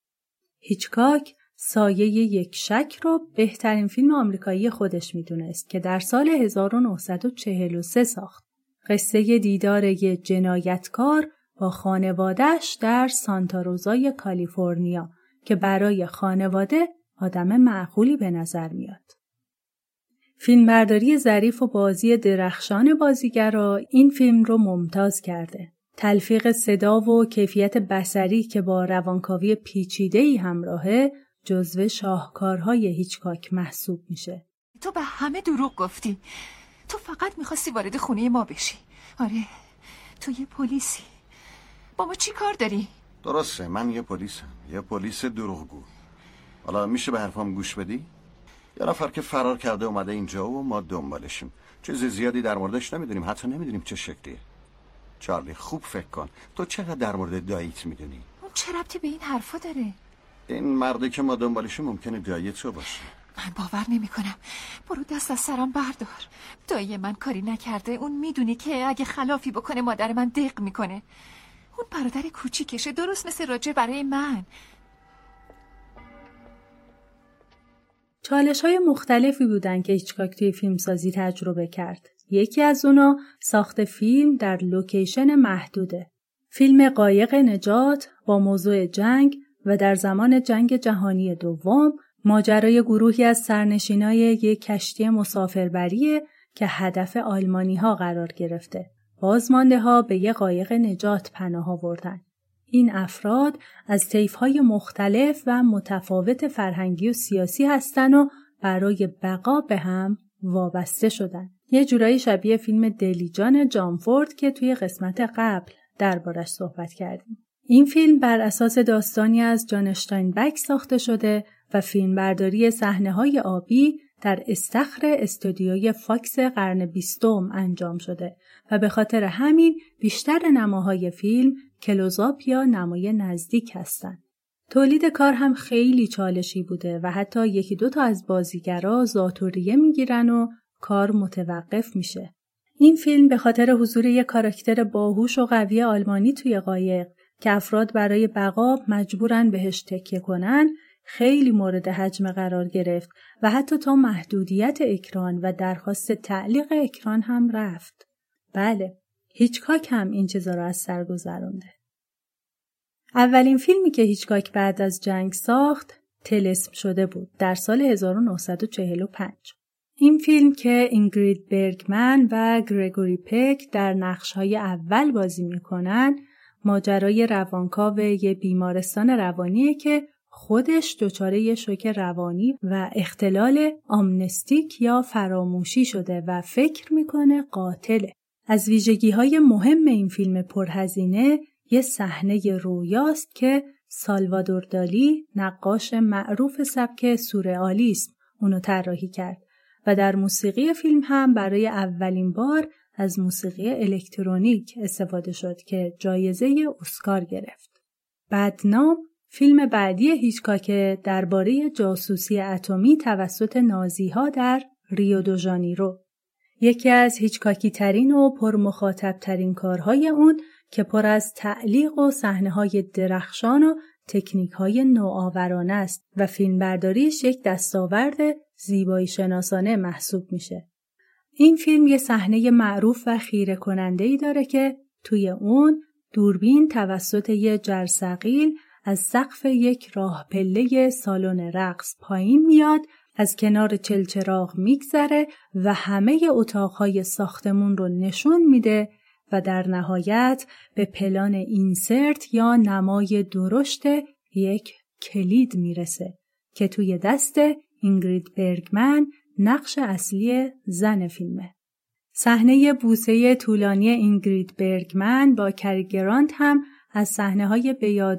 Speaker 2: هیچکاک سایه یک شک رو بهترین فیلم آمریکایی خودش می‌دونست که در سال 1943 ساخت. قصه دیدار یک جنایتکار با خانوادهش در سانتاروزای کالیفرنیا که برای خانواده آدم معقولی به نظر میاد. فیلمبرداری ظریف و بازی درخشان بازیگرا این فیلم رو ممتاز کرده. تلفیق صدا و کیفیت بسری که با روانکاوی پیچیده ای همراهه جزو شاهکارهای هیچکاک محسوب میشه.
Speaker 17: تو به همه دروغ گفتی. تو فقط می‌خواستی وارد خونه ما بشی. آره تو یه پلیسی. با ما چی کار داری؟
Speaker 18: درسته من یه پلیسم. یه پلیس دروغگو. حالا میشه به حرفام گوش بدی؟ یه نفر که فرار کرده اومده اینجا و ما دنبالشیم. چیز زیادی در موردش نمی‌دونیم حتی نمی‌دونیم چه شکلیه. چارلی خوب فکر کن. تو چقدر در مورد داییت می‌دونی؟
Speaker 17: اون چه ربطی به این حرفا داره؟
Speaker 18: این مردی که ما دنبالشیم ممکنه دایی تو باشه.
Speaker 17: من باور نمی کنم برو دست از سرم بردار. دایی من کاری نکرده اون می‌دونی که اگه خلافی بکنه مادر من دق می‌کنه. اون برادر کوچیکشه درست مثل راجر برای من.
Speaker 2: چالش های مختلفی بودن که هیچکاک توی فیلمسازی تجربه کرد. یکی از اونا ساخت فیلم در لوکیشن محدوده. فیلم قایق نجات با موضوع جنگ و در زمان جنگ جهانی دوم ماجرای گروهی از سرنشینای یک کشتی مسافربریه که هدف آلمانی ها قرار گرفته. بازمانده ها به یک قایق نجات پناه آوردن. این افراد از طیفهای مختلف و متفاوت فرهنگی و سیاسی هستن و برای بقا به هم وابسته شدن. یه جورایی شبیه فیلم دلیجان جانفورد که توی قسمت قبل دربارش صحبت کردیم. این فیلم بر اساس داستانی از جان بک ساخته شده و فیلمبرداری صحنه های آبی در استخر استودیوی فاکس قرن بیستم انجام شده و به خاطر همین بیشتر نماهای فیلم کلوزاپ یا نمای نزدیک هستند. تولید کار هم خیلی چالشی بوده و حتی یکی دو تا از بازیگرا ذات‌الریه می‌گیرن و کار متوقف میشه. این فیلم به خاطر حضور یک کاراکتر باهوش و قوی آلمانی توی قایق که افراد برای بقا مجبورن بهش تکیه کنن خیلی مورد حجم قرار گرفت و حتی تا محدودیت اکران و درخواست تعلیق اکران هم رفت. بله، هیچکاک هم این چیزا را از سر گذرانده. اولین فیلمی که هیچکاک بعد از جنگ ساخت تلسم شده بود در سال 1945. این فیلم که اینگرید برگمن و گرگوری پک در نقشهای اول بازی می‌کنن ماجرای روانکاو یه بیمارستان روانیه که خودش دچار یه شوک روانی و اختلال آمنستیک یا فراموشی شده و فکر می‌کنه قاتله. از ویژگی های مهم این فیلم پرهزینه یه صحنه رویاست که سالوادور دالی نقاش معروف سبک سورئالیسم اونو طراحی کرد و در موسیقی فیلم هم برای اولین بار از موسیقی الکترونیک استفاده شد که جایزه اسکار گرفت. بدنام فیلم بعدی هیچکاک درباره جاسوسی اتمی توسط نازی ها در ریو دو ژانیرو یکی از هیچکاکی ترین و پرمخاطب ترین کارهای اون که پر از تعلیق و صحنه های درخشان و تکنیک های نوآورانه است و فیلمبرداریش یک دستاورد زیبایی شناسانه محسوب میشه. این فیلم یه صحنه معروف و خیره کننده ای داره که توی اون دوربین توسط یه جرثقیل از سقف یک راه پله سالن رقص پایین میاد از کنار چلچراغ میگذره و همه اتاقهای ساختمون رو نشون میده و در نهایت به پلان اینسرت یا نمای درشت یک کلید می‌رسه که توی دست اینگرید برگمن نقش اصلی زن فیلمه. صحنه بوسه طولانی اینگرید برگمن با کریگرانت هم از صحنه های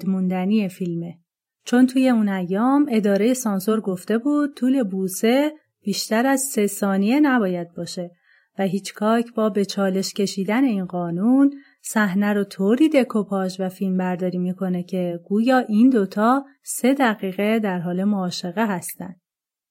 Speaker 2: موندنی فیلمه. چون توی اون ایام اداره سانسور گفته بود طول بوسه بیشتر از سه ثانیه نباید باشه و هیچکاک با به چالش کشیدن این قانون صحنه رو طوری دکوپاژ و فیلم برداری می‌کنه که گویا این دوتا سه دقیقه در حال معاشقه هستن.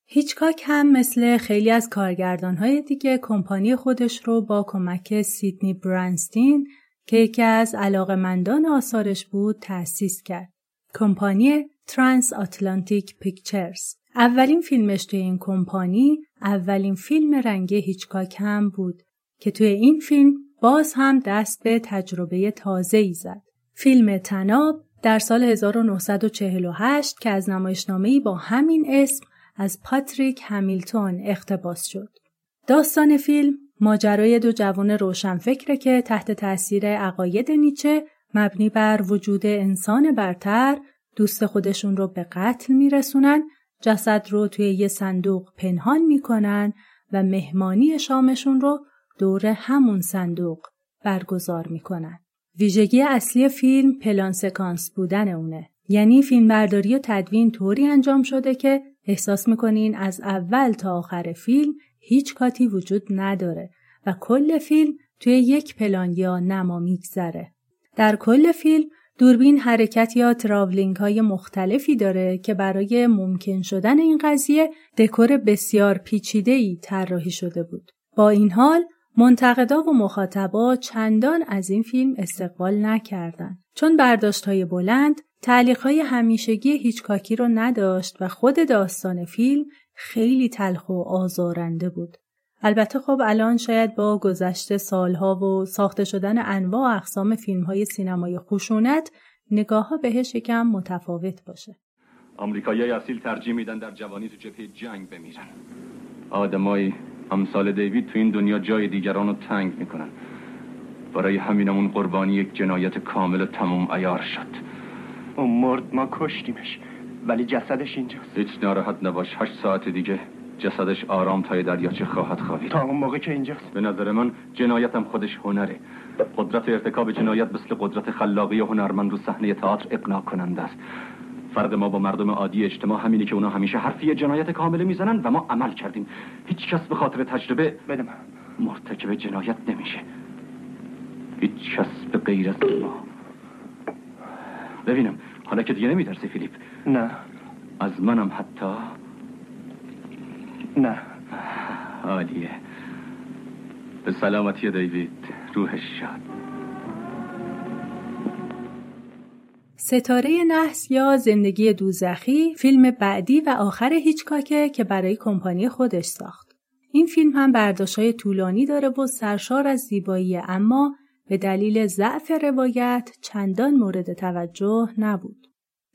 Speaker 2: هیچکاک هم مثل خیلی از کارگردانهای دیگه کمپانی خودش رو با کمک سیدنی برانستین که یکی از علاقمندان آثارش بود تأسیس کرد. کمپانی ترانس آتلانتیک پیکچرز. اولین فیلمش توی این کمپانی اولین فیلم رنگ هیچکاک هم بود که توی این فیلم باز هم دست به تجربه تازه ای زد. فیلم تناب در سال 1948 که از نمایشنامه‌ای با همین اسم از پاتریک همیلتون اقتباس شد. داستان فیلم ماجرای دو جوان روشنفکره که تحت تاثیر عقاید نیچه مبنی بر وجود انسان برتر دوست خودشون رو به قتل میرسونن جسد رو توی یه صندوق پنهان می‌کنن و مهمانی شامشون رو دور همون صندوق برگزار می‌کنن. ویژگی اصلی فیلم پلان سکانس بودن اونه. یعنی فیلمبرداری و تدوین طوری انجام شده که احساس می‌کنین از اول تا آخر فیلم هیچ کاتی وجود نداره و کل فیلم توی یک پلان یا نما میگذره. در کل فیلم دوربین حرکت یا تراولینگ های مختلفی داره که برای ممکن شدن این قضیه دکور بسیار پیچیده ای طراحی شده بود. با این حال منتقدا و مخاطبا چندان از این فیلم استقبال نکردند چون برداشت های بلند تعلیق های همیشگی هیچکاکی رو نداشت و خود داستان فیلم خیلی تلخ و آزارنده بود. البته خب الان شاید با گذشته سالها و ساخته شدن انواع و اقسام فیلم های سینمای خشونت نگاه ها بهش یکم متفاوت باشه.
Speaker 19: آمریکایی اصیل ترجیح میدن در جوانی تو جبهه جنگ بمیرن. آدمایی امثال دیوید تو این دنیا جای دیگران رو تنگ می‌کنن. برای همینمون قربانی یک جنایت کامل و تموم ایار شد.
Speaker 20: اون مرد ما کشتیمش ولی جسدش اینجاست
Speaker 19: هیچ ناراحت نباش هشت ساعت دیگه جسدش آرام تای دریاچه خواهد خوابید.
Speaker 20: تا اون موقع که اینجاست.
Speaker 19: به نظر من جنایتم خودش هنره. قدرت ارتکاب جنایت مثل قدرت خلاقی هنرمند رو صحنه تئاتر اقناع کننده است. فرق ما با مردم عادی اجتماع همینه که اونا همیشه حرفی جنایت کامله می‌زنن و ما عمل کردیم. هیچ کس به خاطر تجربه
Speaker 20: بده
Speaker 19: مرتکب جنایت نمیشه. هیچ کس به غیر از ما. ببینم حالا که دیگه نمیترسی فیلیپ.
Speaker 20: نه.
Speaker 19: از منم حتی
Speaker 20: نه
Speaker 19: عالیه به سلامتی دیوید روحش شاد
Speaker 2: ستاره نحس یا زندگی دوزخی فیلم بعدی و آخر هیچکاکه که برای کمپانی خودش ساخت. این فیلم هم برداشت‌های طولانی داره و سرشار از زیبایی اما به دلیل ضعف روایت چندان مورد توجه نبود.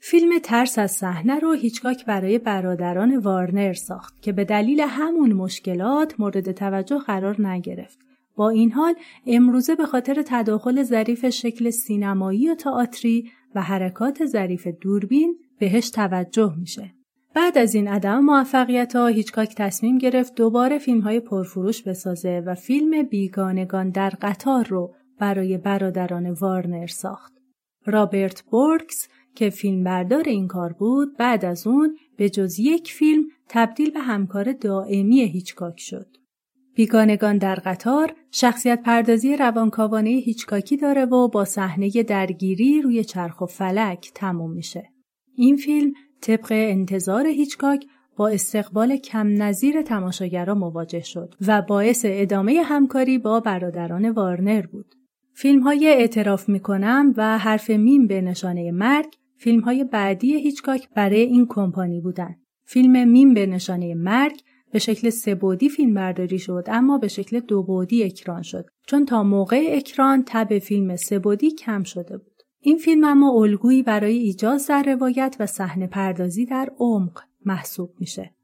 Speaker 2: فیلم ترس از صحنه رو هیچکاک برای برادران وارنر ساخت که به دلیل همون مشکلات مورد توجه قرار نگرفت. با این حال امروزه به خاطر تداخل ظریف شکل سینمایی و تئاتری و حرکات ظریف دوربین بهش توجه میشه. بعد از این عدم موفقیت ها هیچکاک تصمیم گرفت دوباره فیلم های پرفروش بسازه و فیلم بیگانگان در قطار رو برای برادران وارنر ساخت. رابرت بورکس که فیلمبردار این کار بود بعد از اون به جز یک فیلم تبدیل به همکار دائمی هیچکاک شد. بیگانگان در قطار شخصیت پردازی روانکاوانه هیچکاکی داره و با صحنه درگیری روی چرخ و فلک تموم میشه. این فیلم طبق انتظار هیچکاک با استقبال کم نظیر تماشاگران مواجه شد و باعث ادامه همکاری با برادران وارنر بود. فیلم های اعتراف می‌کنم و حرف میم به نشانه مرگ فیلم های بعدی هیچکاک برای این کمپانی بودن. فیلم میم به نشانه مرگ به شکل سبودی فیلم برداری شد اما به شکل دو بودی اکران شد چون تا موقع اکران تب فیلم سبودی کم شده بود. این فیلم اما الگویی برای ایجاز در روایت و صحنه پردازی در عمق محسوب میشه.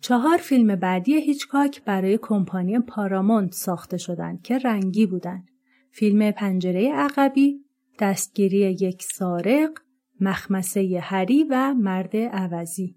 Speaker 2: چهار فیلم بعدی هیچکاک برای کمپانی پارامونت ساخته شدند که رنگی بودند. فیلم پنجره عقبی، دستگیری یک سارق، مخمسه هری و مرد عوضی.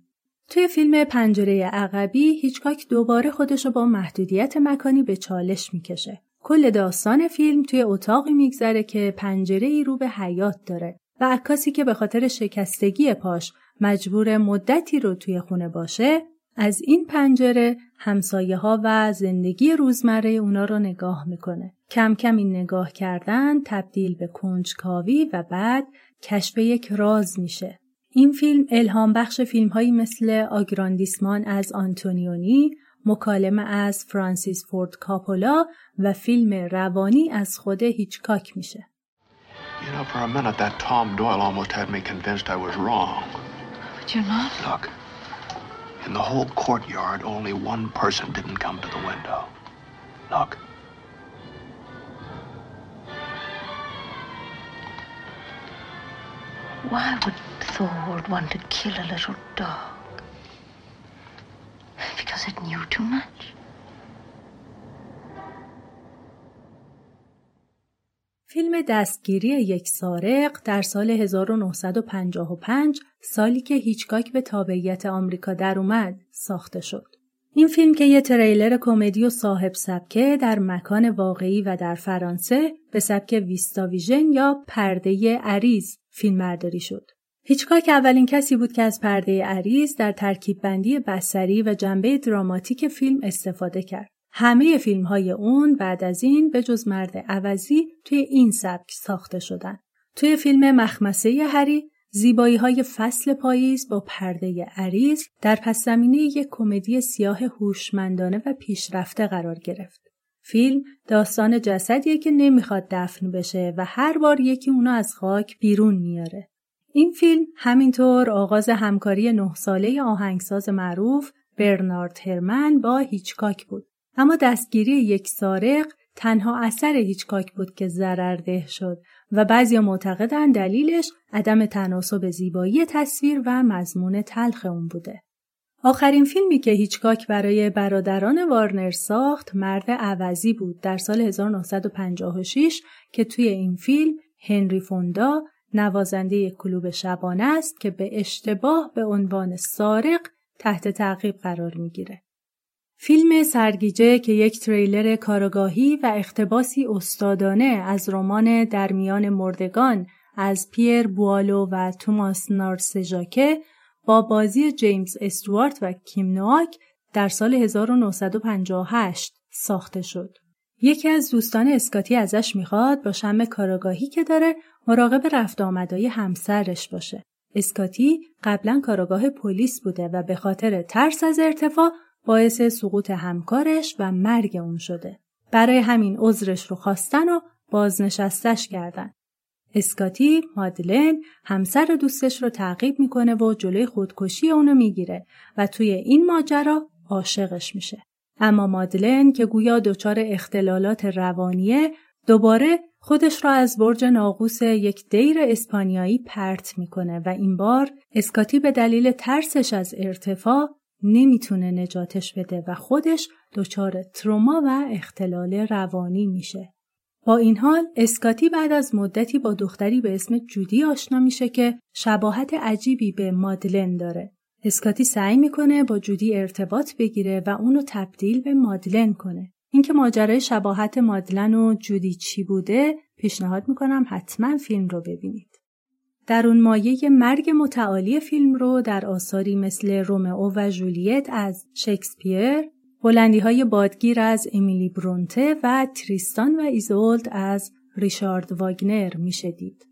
Speaker 2: توی فیلم پنجره عقبی هیچکاک دوباره خودش رو با محدودیت مکانی به چالش می‌کشه. کل داستان فیلم توی اتاقی میگذره که پنجره ای رو به حیات داره و عکاسی که به خاطر شکستگی پاش مجبور مدتی رو توی خونه باشه از این پنجره همسایه ها و زندگی روزمره اونا رو نگاه می‌کنه. کم کم این نگاه کردن تبدیل به کنجکاوی و بعد کشف یک راز میشه. این فیلم الهام بخش فیلم هایی مثل آگراندیسمان از آنتونیونی، مکالمه از فرانسیس فورد کاپولا و فیلم روانی از خود هیچکاک میشه.
Speaker 12: You know, for a minute, that Tom Doyle almost had me convinced I was wrong.
Speaker 17: But you're not.
Speaker 12: Look, in the whole courtyard, only one person didn't come to the window. Look.
Speaker 11: Why would Thor want to kill a little dog? Because it knew too much.
Speaker 2: فیلم دستگیری یک سارق در سال 1955 سالی که هیچکاک به تابعیت آمریکا در اومد ساخته شد. این فیلم که یه تریلر کمدی و صاحب سبکه در مکان واقعی و در فرانسه به سبک ویستا ویژن یا پرده عریض فیلم برداری شد. هیچکاک اولین کسی بود که از پرده عریض در ترکیب بندی بسری و جنبه دراماتیک فیلم استفاده کرد. همه فیلم های اون بعد از این به جز مرد عوضی توی این سبک ساخته شدن. توی فیلم مخمسه هری زیبایی های فصل پاییز با پرده عریض در پس زمینه یک کمدی سیاه هوشمندانه و پیشرفته قرار گرفت. فیلم داستان جسدیه که نمی‌خواد دفن بشه و هر بار یکی اونو از خاک بیرون میاره. این فیلم همینطور آغاز همکاری نه ساله آهنگساز معروف برنارد هرمن با هیچکاک بود. اما دستگیری یک سارق تنها اثر هیچکاک بود که ضررده شد و بعضی معتقدن دلیلش عدم تناسب زیبایی تصویر و مضمون تلخ اون بوده. آخرین فیلمی که هیچکاک برای برادران وارنر ساخت مرد عوضی بود در سال 1956 که توی این فیلم هنری فوندا نوازنده یک کلوب شبانه است که به اشتباه به عنوان سارق تحت تعقیب قرار می‌گیره. فیلم سرگیجه که یک تریلر کارگاهی و اختباسی استادانه از رمان در میان مردگان از پیر بوالو و توماس نارسژاکه با بازی جیمز استوارت و کیم نواک در سال 1958 ساخته شد. یکی از دوستان اسکاتی ازش می‌خواد با شم کاراگاهی که داره مراقب رفت آمدای همسرش باشه. اسکاتی قبلا کاراگاه پلیس بوده و به خاطر ترس از ارتفاع باعث سقوط همکارش و مرگ اون شده. برای همین عذرش رو خواستن و بازنشستش کردن. اسکاتی مادلن همسر دوستش رو تعقیب می‌کنه و جلوی خودکشی اونو می‌گیره و توی این ماجرا عاشقش میشه. اما مادلن که گویا دچار اختلالات روانیه دوباره خودش را از برج ناقوس یک دیر اسپانیایی پرت می‌کنه و این بار اسکاتی به دلیل ترسش از ارتفاع نمی‌تونه نجاتش بده و خودش دچار تروما و اختلال روانی میشه. با این حال اسکاتی بعد از مدتی با دختری به اسم جودی آشنا میشه که شباهت عجیبی به مادلن داره. اسکاتی سعی می‌کنه با جودی ارتباط بگیره و اونو تبدیل به مادلن کنه. اینکه ماجرای شباهت مادلن و جودی چی بوده پیشنهاد می‌کنم حتما فیلم رو ببینید. در اون مایه مرگ متعالی فیلم رو در آثاری مثل رومئو و جولیت از شکسپیر، بلندی های بادگیر از امیلی برونته و تریستان و ایزولد از ریشارد واگنر میشه دید.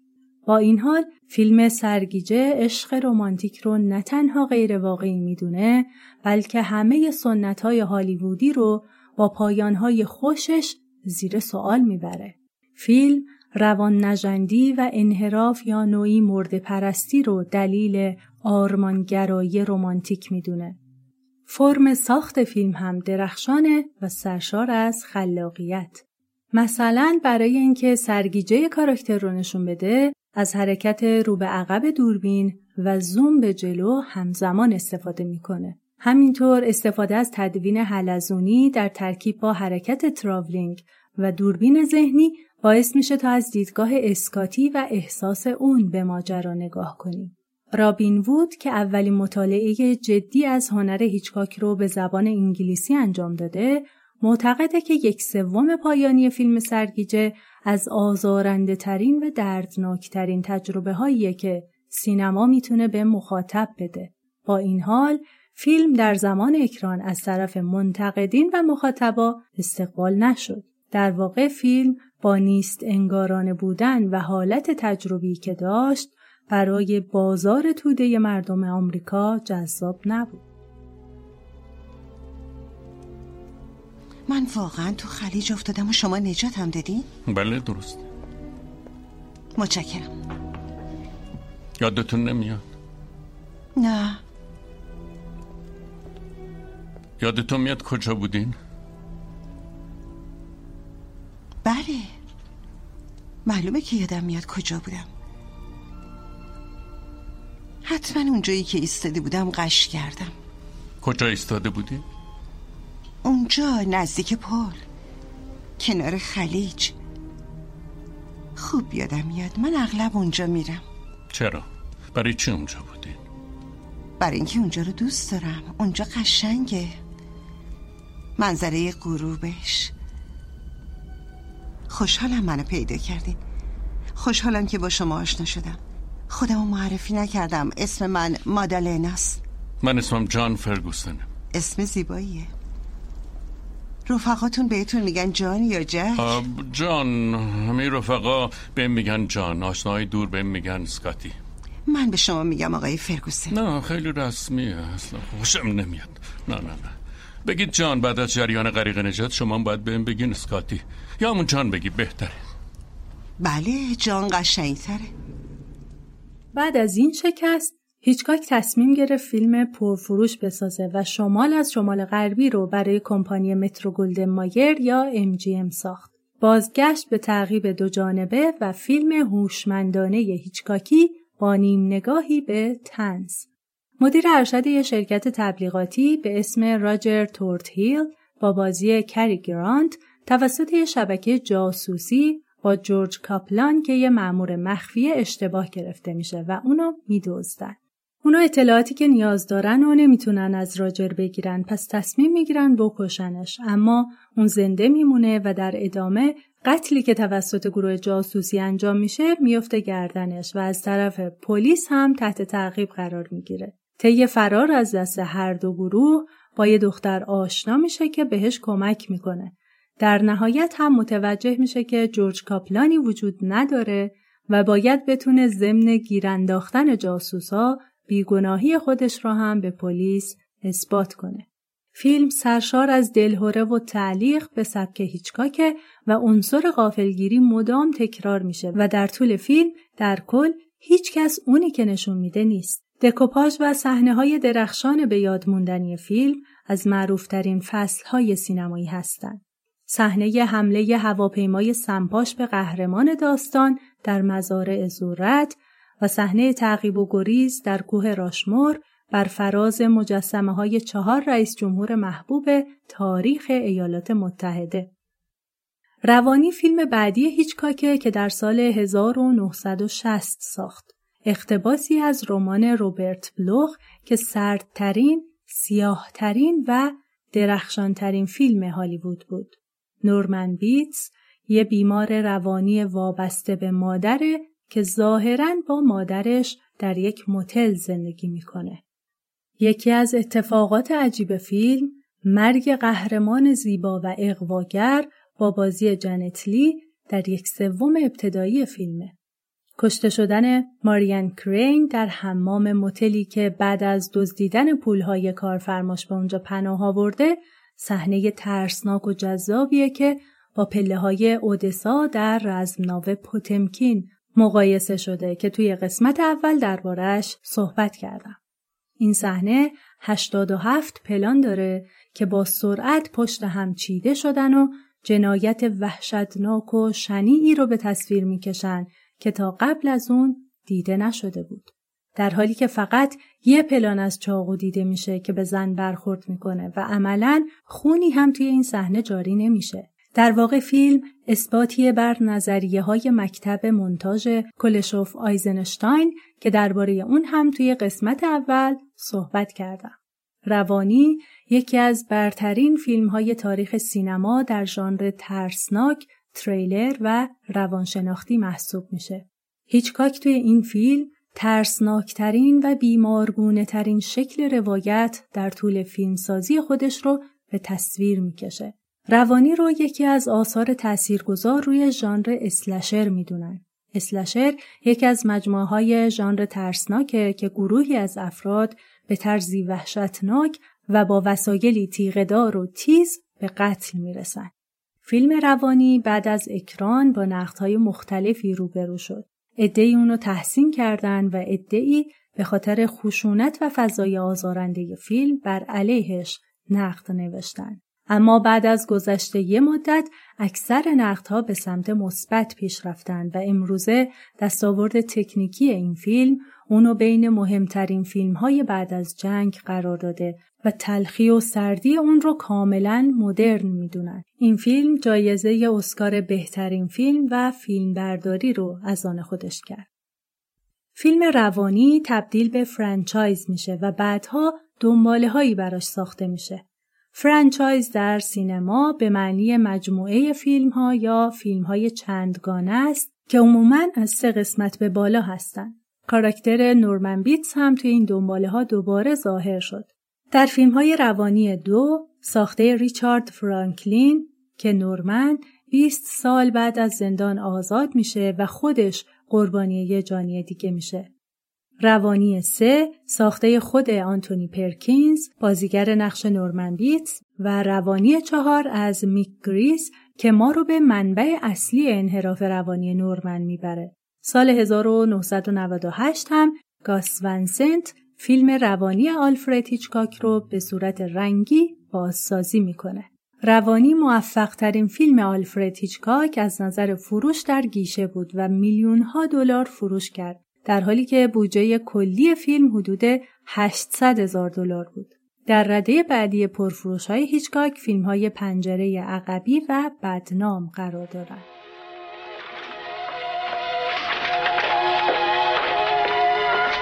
Speaker 2: با این حال فیلم سرگیجه عشق رمانتیک رو نه تنها غیر واقعی می‌دونه بلکه همه سنت های هالیوودی رو با پایان های خوشش زیر سوال می‌بره. فیلم روان نجندی و انحراف یا نوعی مرد پرستی رو دلیل آرمانگرایی رمانتیک می‌دونه. فرم ساخت فیلم هم درخشانه و سرشار از خلاقیت. مثلا برای اینکه سرگیجه کاراکتر رو نشون بده از حرکت رو به عقب دوربین و زوم به جلو همزمان استفاده می‌کنه. همینطور استفاده از تدوین حلزونی در ترکیب با حرکت تراولینگ و دوربین ذهنی باعث میشه تا از دیدگاه اسکاتی و احساس اون به ماجرا نگاه کنیم. رابین وود که اولین مطالعه جدی از هنر هیچکاک رو به زبان انگلیسی انجام داده معتقده که یک سوم پایانی فیلم سرگیجه از آزارنده ترین و دردناک ترین تجربه هاییه که سینما می‌تونه به مخاطب بده. با این حال فیلم در زمان اکران از طرف منتقدین و مخاطبا استقبال نشد. در واقع فیلم با نیست انگارانه بودن و حالت تجربی که داشت برای بازار توده مردم آمریکا جذاب نبود.
Speaker 21: من واقعا تو خلیج افتادم و شما نجاتم دادین؟
Speaker 10: بله درست
Speaker 21: متشکرم
Speaker 10: یادتون نمیاد
Speaker 21: نه
Speaker 10: یادتون میاد کجا بودین؟
Speaker 21: بله معلومه که یادم میاد کجا بودم حتما اونجایی که ایستاده بودم قش کردم.
Speaker 10: کجا ایستاده بودی؟
Speaker 21: اونجا نزدیک پل. کنار خلیج. خوب یادم میاد. من اغلب اونجا میرم.
Speaker 10: چرا؟ برای چی اونجا بودین؟
Speaker 21: برای اینکه اونجا رو دوست دارم. اونجا قشنگه. منظره غروبش. خوشحالم منو پیدا کردین خوشحالم که با شما آشنا شدم. خودمو معرفی نکردم. اسم من مادالیناست
Speaker 10: من اسمم جان فرگوسنه
Speaker 21: اسم زیباییه. رفقاتون بهتون میگن جان یا جک؟
Speaker 10: جان. همه رفقا به میگن جان. آشناهای دور به میگن سکاتی.
Speaker 21: من به شما میگم آقای فرگوسن.
Speaker 10: نه خیلی رسمیه. اصلا خوشم نمیاد. نه نه نه. بگید جان بعد از جریان غریق نجات شما باید بهم بگین سکاتی. یا همون جان بگی بهتره.
Speaker 21: بله جان قشنگتره.
Speaker 2: بعد از این شکست هیچکاک تصمیم گرفت فیلم پرفروش بسازه و شمال از شمال غربی رو برای کمپانی مترو گلدن مایر یا MGM ساخت. بازگشت به تعقیب دو جانبه و فیلم هوشمندانه هیچکاکی با نیم نگاهی به تنز. مدیر ارشد یک شرکت تبلیغاتی به اسم راجر تورت هیل با بازی کری گرانت توسط یک شبکه جاسوسی با جورج کاپلان که یه مأمور مخفی اشتباه گرفته میشه و اونو میدزدن. اونا اطلاعاتی که نیاز دارن و نمی‌تونن از راجر بگیرن پس تصمیم می‌گیرن بکشنش اما اون زنده میمونه و در ادامه قتلی که توسط گروه جاسوسی انجام میشه میفته گردنش و از طرف پلیس هم تحت تعقیب قرار می‌گیره. طی فرار از دست هر دو گروه با یه دختر آشنا میشه که بهش کمک می‌کنه. در نهایت هم متوجه میشه که جورج کاپلانی وجود نداره و باید بتونه ضمن گیرانداختن جاسوسا بیگناهی خودش را هم به پلیس اثبات کنه. فیلم سرشار از دلهوره و تعلیق به سبک هیچکاکه و عنصر غافلگیری مدام تکرار میشه و در طول فیلم در کل هیچ کس اونی که نشون میده نیست. دکوپاژ و صحنه های درخشان به یاد موندنی فیلم از معروفترین فصل های سینمایی هستند. صحنه حمله هواپیمای سمپاش به قهرمان داستان در مزارع زورت و صحنه تعقیب و گریز در کوه راشمور بر فراز مجسمه های چهار رئیس جمهور محبوب تاریخ ایالات متحده. روانی فیلم بعدی هیچکاکه که در سال 1960 ساخت. اختباسی از رمان روبرت بلوخ که سردترین، سیاهترین و درخشانترین فیلم هالیوود بود. نورمن بیتس یه بیمار روانی وابسته به مادره که ظاهرا با مادرش در یک متل زندگی می‌کنه. یکی از اتفاقات عجیب فیلم مرگ قهرمان زیبا و اقواگر با بازی جنتلی در یک سوم ابتدایی فیلمه. کشته شدن ماریان کرین در حمام متلی که بعد از دزدیدن پولهای کارفرماش به اونجا پناه آورده صحنه ترسناک و جذابیه که با پله های اودسا در رزمناوه پوتمکین مقایسه شده که توی قسمت اول دربارهش صحبت کردم. این صحنه 87 پلان داره که با سرعت پشت هم چیده شدن و جنایت وحشتناک و شنیعی رو به تصویر می‌کشن که تا قبل از اون دیده نشده بود. در حالی که فقط یه پلان از چاقو دیده میشه که به زن برخورد می‌کنه و عملا خونی هم توی این صحنه جاری نمیشه. در واقع فیلم اثباتیه بر نظریه های مکتب منتاژ کلشوف آیزنشتاین که درباره اون هم توی قسمت اول صحبت کردم. روانی یکی از برترین فیلم های تاریخ سینما در ژانر ترسناک، تریلر و روانشناختی محسوب میشه. هیچکاک توی این فیلم ترسناکترین و بیمارگونه ترین شکل روایت در طول فیلمسازی خودش رو به تصویر می‌کشه. روانی رو یکی از آثار تاثیرگذار روی ژانر اسلشر می‌دونن. اسلشر یکی از مجموعه های ژانر ترسناکه که گروهی از افراد به طرزی وحشتناک و با وسایلی تیغدار و تیز به قتل می‌رسن. فیلم روانی بعد از اکران با نقدهای مختلفی روبرو شد. ادهی اونو تحسین کردن و ادهی به خاطر خشونت و فضای آزارنده فیلم بر علیهش نقد نوشتن. اما بعد از گذشته یه مدت اکثر نقدها به سمت مثبت پیش رفتن و امروزه دستاورد تکنیکی این فیلم اونو بین مهمترین فیلم های بعد از جنگ قرار داده و تلخی و سردی اون رو کاملا مدرن می‌دونن. این فیلم جایزه اسکار بهترین فیلم و فیلمبرداری رو از آن خودش کرد. فیلم روانی تبدیل به franchise میشه و بعدها دنباله هایی براش ساخته میشه. franchise در سینما به معنی مجموعه فیلم ها یا فیلم های چندگانه است که عموماً از سه قسمت به بالا هستند. کاراکتر نورمن بیتس هم توی این دنباله ها دوباره ظاهر شد. در فیلم های روانی دو ساخته ریچارد فرانکلین که نورمن 20 سال بعد از زندان آزاد میشه و خودش قربانی یه جانی دیگه میشه. روانی سه ساخته خود آنتونی پرکینز بازیگر نقش نورمن بیتس و روانی چهار از میک گریس که ما رو به منبع اصلی انحراف روانی نورمن می‌بره. سال 1998 هم گاس ونسنت فیلم روانی آلفرد هیچکاک رو به صورت رنگی بازسازی می‌کنه. روانی موفق ترین فیلم آلفرد هیچکاک از نظر فروش در گیشه بود و میلیون ها دلار فروش کرد در حالی که بودجه کلی فیلم حدود 800 هزار دلار بود. در رده بعدی پرفروش های هیچکاک فیلم های پنجره عقبی و بدنام قرار دارند.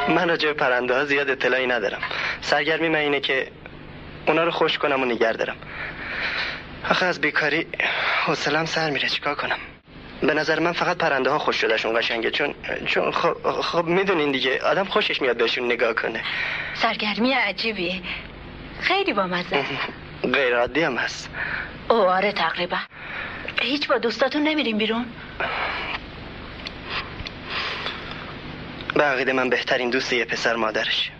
Speaker 20: من راجع به پرنده ها زیاد اطلاعی ندارم. سرگرمی من اینه که اونا رو خوش کنم و نگر دارم. آخه از بیکاری حوصلم سر میره. چیکار کنم؟ به نظر من فقط پرنده ها خوش شدهشون قشنگه. چون چون خب, خب می‌دونین دیگه. آدم خوشش میاد بهشون نگاه کنه.
Speaker 5: سرگرمی عجیبیه. خیلی با مزه.
Speaker 20: غیر عادی هم هست.
Speaker 5: او آره تقریبا. هیچ با دوستاتون نمیریم بیرون؟
Speaker 20: به عقیده من بهترین دوست یه پسر مادرش.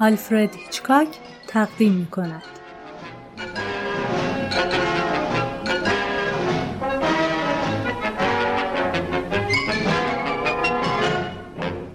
Speaker 2: آلفرد هیچکاک تقدیم می کند.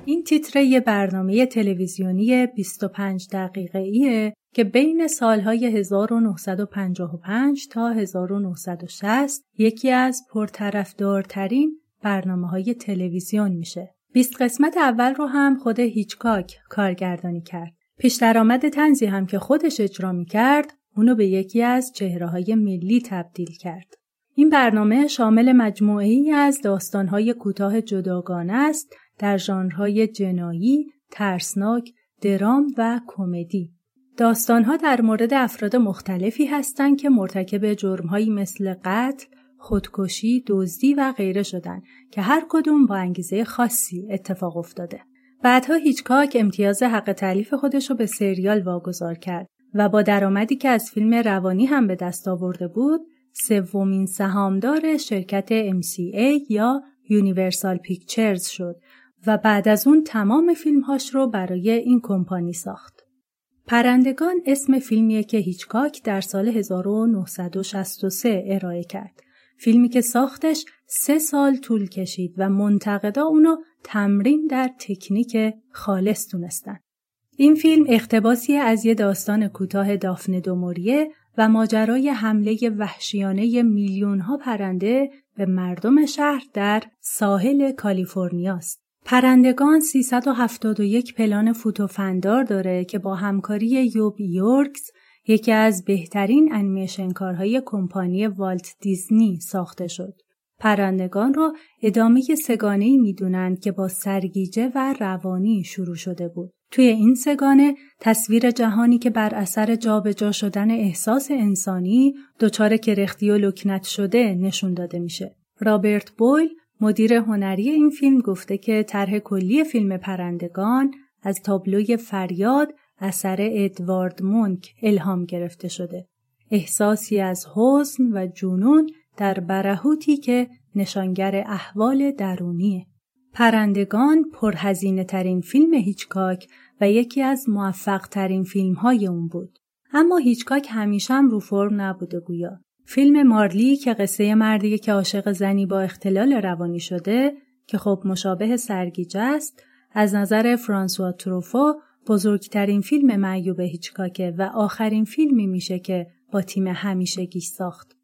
Speaker 2: این تیتر یه برنامه تلویزیونی 25 دقیقه ایه که بین سالهای 1955 تا 1960 یکی از پرطرفدارترین برنامه های تلویزیون میشه. 20 قسمت اول رو هم خود هیچکاک کارگردانی کرد. پیش درآمد تنزی هم که خودش اجرا می کرد اونو به یکی از چهره های ملی تبدیل کرد. این برنامه شامل مجموعه ای از داستانهای کوتاه جداگانه است در ژانرهای جنایی، ترسناک، درام و کمدی. داستانها در مورد افراد مختلفی هستند که مرتکب جرمهایی مثل قتل، خودکشی، دزدی و غیره شدن که هر کدوم با انگیزه خاصی اتفاق افتاده. بعدها هیچکاک امتیاز حق تعلیف خودش رو به سریال واگذار کرد و با درآمدی که از فیلم روانی هم به دست آورده بود سومین سهامدار شرکت MCA یا یونیورسال پیکچرز شد و بعد از اون تمام فیلمهاش رو برای این کمپانی ساخت. پرندگان اسم فیلمیه که هیچکاک در سال 1963 ارائه کرد. فیلمی که ساختش سه سال طول کشید و منتقدا اونو تمرین در تکنیک خالص دونستن. این فیلم اقتباسی از یه داستان کوتاه دافن دوموریه و ماجرای حمله وحشیانه میلیون ها پرنده به مردم شهر در ساحل کالیفرنیاست. پرندگان 371 پلان فوتوفندار داره که با همکاری یوب یورکس یکی از بهترین انیمیشن کارهای کمپانی والت دیزنی ساخته شد. پرندگان رو ادامه سگانه ای می‌دونند که با سرگیجه و روانی شروع شده بود. توی این سگانه تصویر جهانی که بر اثر جابجا شدن احساس انسانی دچار کرختی و لکنت شده نشون داده میشه. رابرت بویل مدیر هنری این فیلم گفته که طرح کلی فیلم پرندگان از تابلوی فریاد اثر ادوارد مونک الهام گرفته شده. احساسی از حزن و جنون در برهوتی که نشانگر احوال درونیه. پرندگان پرهزینه ترین فیلم هیچکاک و یکی از موفق ترین فیلم های اون بود. اما هیچکاک همیشه هم رو فرم نبوده گویا. فیلم مارلی که قصه مردیه که عاشق زنی با اختلال روانی شده که خب مشابه سرگیجه است از نظر فرانسوا تروفو بزرگترین فیلم معیوب هیچکاکه و آخرین فیلمی میشه که با تیم همیشگیش ساخت.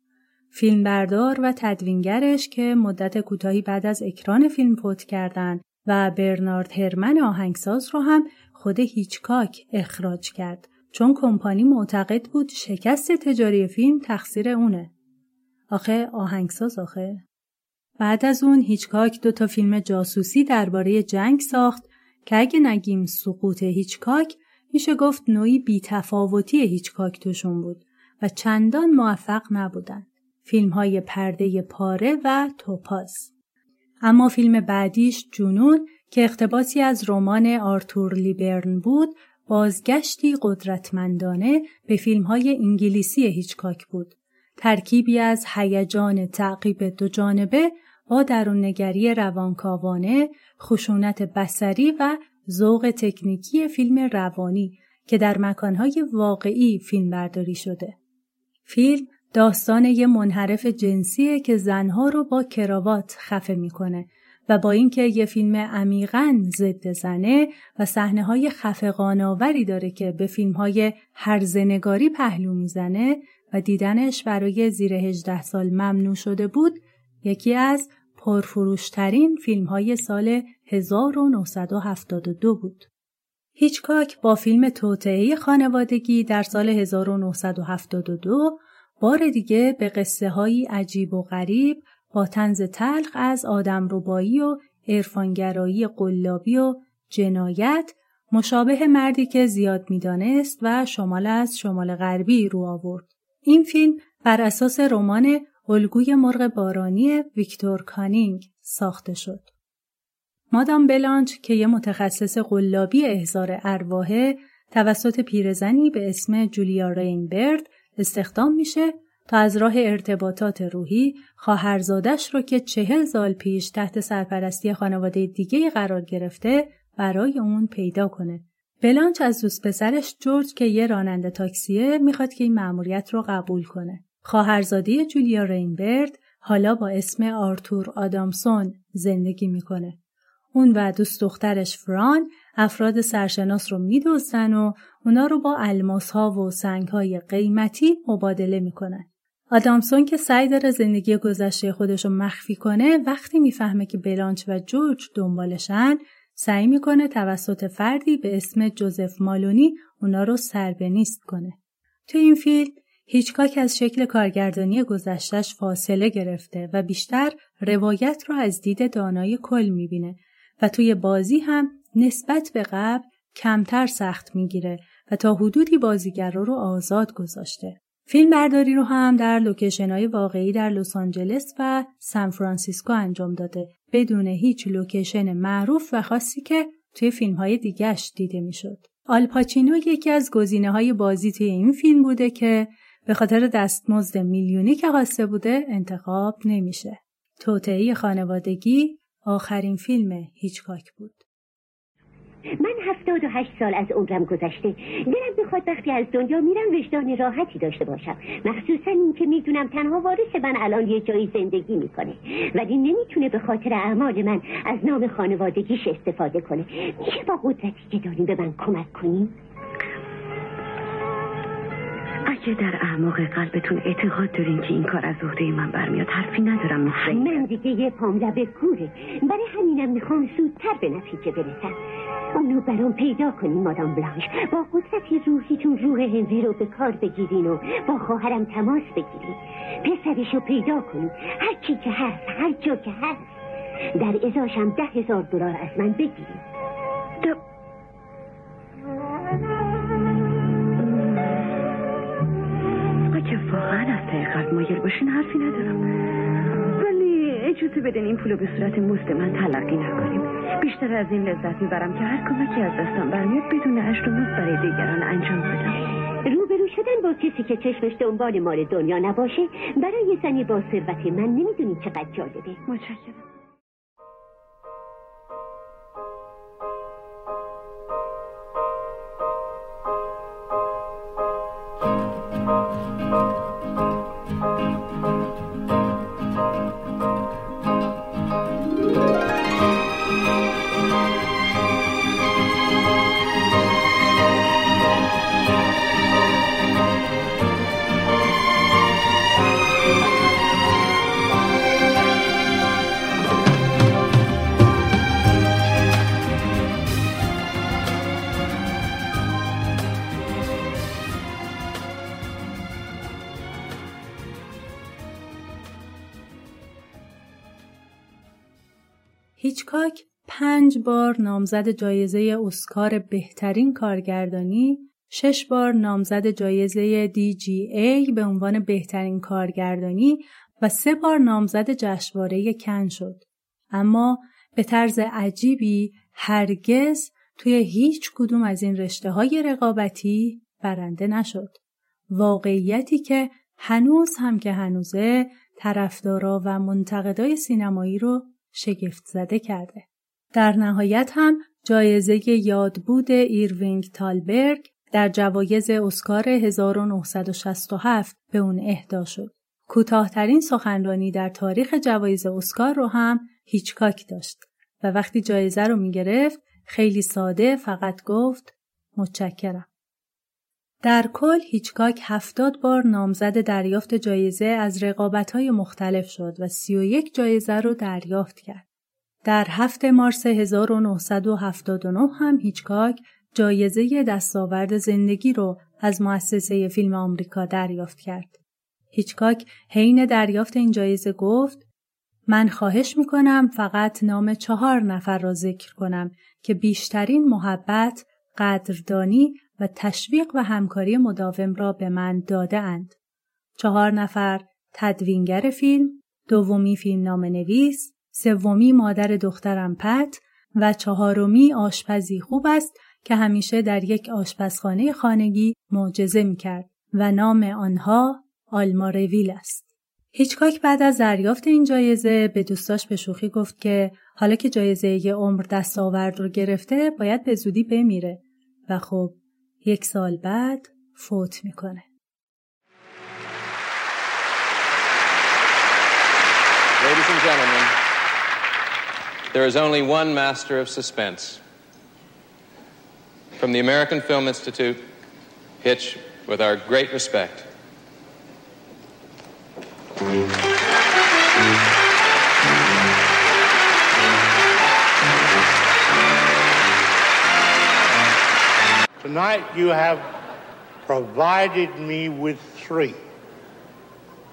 Speaker 2: فیلمبردار و تدوینگرش که مدت کوتاهی بعد از اکران فیلم فوت کردند و برنارد هرمن آهنگساز رو هم خود هیچکاک اخراج کرد چون کمپانی معتقد بود شکست تجاری فیلم تقصیر اونه. آخه آهنگساز آخه؟ بعد از اون هیچکاک دو تا فیلم جاسوسی درباره جنگ ساخت که اگه نگیم سقوط هیچکاک میشه گفت نوعی بیتفاوتی هیچکاک توشون بود و چندان موفق نبودن. فیلم های پرده پاره و توپاز. اما فیلم بعدیش جنون که اقتباسی از رمان آرتور لیبرن بود بازگشتی قدرتمندانه به فیلم های انگلیسی هیچکاک بود. ترکیبی از هیجان تعقیب دو جانبه با دروننگری روانکاوانه، خشونت بسری و ذوق تکنیکی فیلم روانی که در مکانهای واقعی فیلم برداری شده. فیلم داستان یه منحرف جنسیه که زنها رو با کراوات خفه می‌کنه و با اینکه یه فیلم عمیقا ضد زنه و صحنه های خفقانآوری داره که به فیلم های هرزنگاری پهلو می‌زنه و دیدنش برای زیر 18 سال ممنوع شده بود یکی از پرفروشترین فیلم های سال 1972 بود. هیچکاک با فیلم توطعه خانوادگی در سال 1972 بار دیگه به قصه های عجیب و غریب با تنز تلخ از آدم ربایی و عرفانگرایی قلابی و جنایت مشابه مردی که زیاد می‌دانست و شمال از شمال غربی رو آورد. این فیلم بر اساس رمان الگوی مرغ بارانی ویکتور کانینگ ساخته شد. مادام بلانچ که یه متخصص قلابی احضار ارواحه توسط پیرزنی به اسم جولیا رینبرد استخدام میشه تا از راه ارتباطات روحی خواهرزادش رو که چهل سال پیش تحت سرپرستی خانواده دیگه قرار گرفته برای اون پیدا کنه. بلانچ از دوست پسرش جورج که یه راننده تاکسیه می‌خواد که این مأموریت رو قبول کنه. خواهرزاده جولیا رینبرد حالا با اسم آرتور آدامسون زندگی می‌کنه. اون و دوست دخترش فران افراد سرشناس رو میدوزن و اونا رو با الماس ها و سنگ های قیمتی مبادله می‌کنن. آدامسون که سعی داره زندگی گذشته خودش رو مخفی کنه وقتی می‌فهمه که بلانچ و جورج دنبالشن سعی می‌کنه توسط فردی به اسم جوزف مالونی اونا رو سربنیست کنه. تو این فیلم هیچکاک از شکل کارگردانی گذشتش فاصله گرفته و بیشتر روایت رو از دید دانای کل می‌بینه و توی بازی هم نسبت به قبل کمتر سخت می‌گیره و تا حدودی بازیگرا رو آزاد گذاشته. فیلم برداری رو هم در لوکیشن های واقعی در لس آنجلس و سان فرانسیسکو انجام داده بدون هیچ لوکیشن معروف و خاصی که توی فیلم های دیگهش دیده می‌شد. آل پاچینو یکی از گزینه های بازی توی این فیلم بوده که به خاطر دستمزد میلیونی که خواسته بوده انتخاب نمیشه. توطعه خانوادگی آخرین فیلم هیچکاک بود.
Speaker 11: من هفتاد و هشت سال از عمرم گذشته. دلم بخواد وقتی از دنیا میرم وجدان راحتی داشته باشم. مخصوصا این که می‌دونم تنها وارث من الان یه جایی زندگی می‌کنه. ولی نمی‌تونه به خاطر اعمال من از نام خانوادگیش استفاده کنه. میشه با قدرتی که داریم به من کمک کنیم؟
Speaker 22: اگه در اعماق قلبتون اعتقاد دارین که این کار از عهده من برمیاد حرفی ندارم
Speaker 11: من دیگه یه پام لبه کوره. برای همینم می‌خوام زودتر به نتیجه برسم. اونو برام پیدا کنین مادام بلانش. با قدرت روحیتون روح هنری رو به کار بگیرین و با خواهرم تماس بگیرین. پسرش رو پیدا کنین هر چی که هست هر جا که هست در ازاشم ده هزار دلار از من بگیرین.
Speaker 22: واقعا از ته قلب مایل باشین حرفی ندارم. ولی اجازه بدین این پولو به صورت مزد من تلقی نکنیم. بیشتر از این لذت می‌برم که هر کمکی از دستم برمیاد بدون اشت و برای دیگران انجام بدم.
Speaker 11: روبرو شدن با کسی که چشمش دنبال مال دنیا نباشه برای زنی با ثروت من نمی‌دونی چقدر جالبه.
Speaker 22: متشکرم.
Speaker 2: هیچکاک پنج بار نامزد جایزه اسکار بهترین کارگردانی، شش بار نامزد جایزه DGA به عنوان بهترین کارگردانی و سه بار نامزد جشنواره کن شد. اما به طرز عجیبی هرگز توی هیچ کدوم از این رشته های رقابتی برنده نشد. واقعیتی که هنوز هم که هنوزه طرفدارا و منتقدای سینمایی رو شگفت زده کرده. در نهایت هم جایزه یادبود ایروینگ تالبرگ در جوایز اسکار 1967 به اون اهدا شد. کوتاهترین سخنرانی در تاریخ جوایز اسکار رو هم هیچکاک داشت و وقتی جایزه رو می گرفت خیلی ساده فقط گفت متشکرم. در کل هیچکاک هفتاد بار نامزد دریافت جایزه از رقابت‌های مختلف شد و 31 جایزه رو دریافت کرد. در هفت مارس 1979 هم هیچکاک جایزه دستاورد زندگی رو از مؤسسه فیلم آمریکا دریافت کرد. هیچکاک حین دریافت این جایزه گفت من خواهش می‌کنم فقط نام چهار نفر را ذکر کنم که بیشترین محبت، قدردانی و تشویق و همکاری مداوم را به من داده اند. چهار نفر تدوینگر فیلم، دومی فیلم نام نویس، سومی مادر دخترم پت و چهارمی آشپزی خوب است که همیشه در یک آشپزخانه خانگی معجزه می کرد و نام آنها آلما رویل است. هیچکاک بعد از دریافت این جایزه به دوستاش به شوخی گفت که حالا که جایزه یه عمر دستاورد رو گرفته باید به زودی بمیره و خب یک سال بعد فوت میکنه.
Speaker 23: Ladies and gentlemen, there is only one master of suspense. From the American Film Institute, Hitch, with our great respect.
Speaker 24: Tonight you have provided me with three.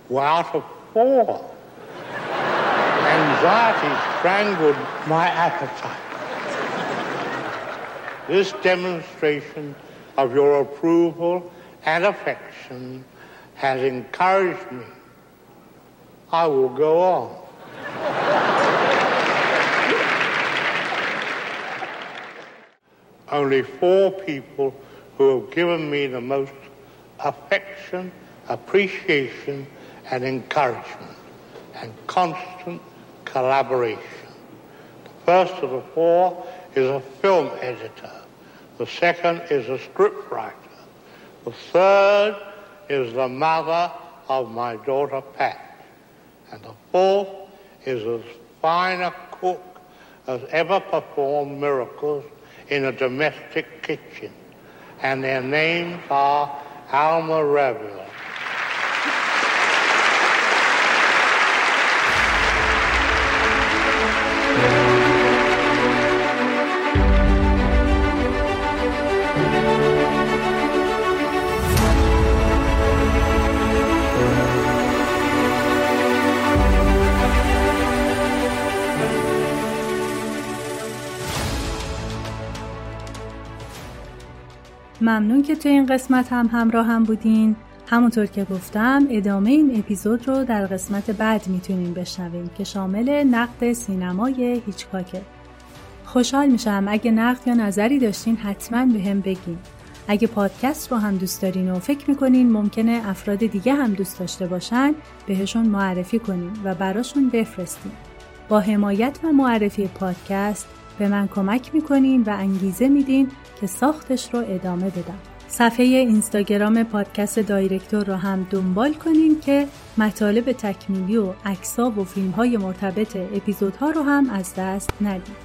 Speaker 24: Well, out of four. Anxiety strangled my appetite. This demonstration of your approval and affection has encouraged me. I will go on. Only four people who have given me the most affection, appreciation, and encouragement, and constant collaboration. The first of the four is a film editor. The second is a scriptwriter. The third is the mother of my daughter Pat. And the fourth is as fine a cook as ever performed miracles in a domestic kitchen. And their names are Alma Reville.
Speaker 2: ممنون که تو این قسمت هم همراه هم بودین. همونطور که گفتم ادامه این اپیزود رو در قسمت بعد می‌تونین بشنوین که شامل نقد سینمای هیچکاکه خوشحال میشم اگه نقد یا نظری داشتین حتما به هم بگین. اگه پادکست رو هم دوست دارین و فکر می‌کنین ممکنه افراد دیگه هم دوست داشته باشن بهشون معرفی کنین و براشون بفرستین. با حمایت و معرفی پادکست به من کمک می‌کنین و انگیزه میدین که ساختش رو ادامه بدم. صفحه اینستاگرام پادکست دایرکتور رو هم دنبال کنین که مطالب تکمیلی و عکس‌ها و فیلم‌های مرتبط اپیزودها رو هم از دست ندید.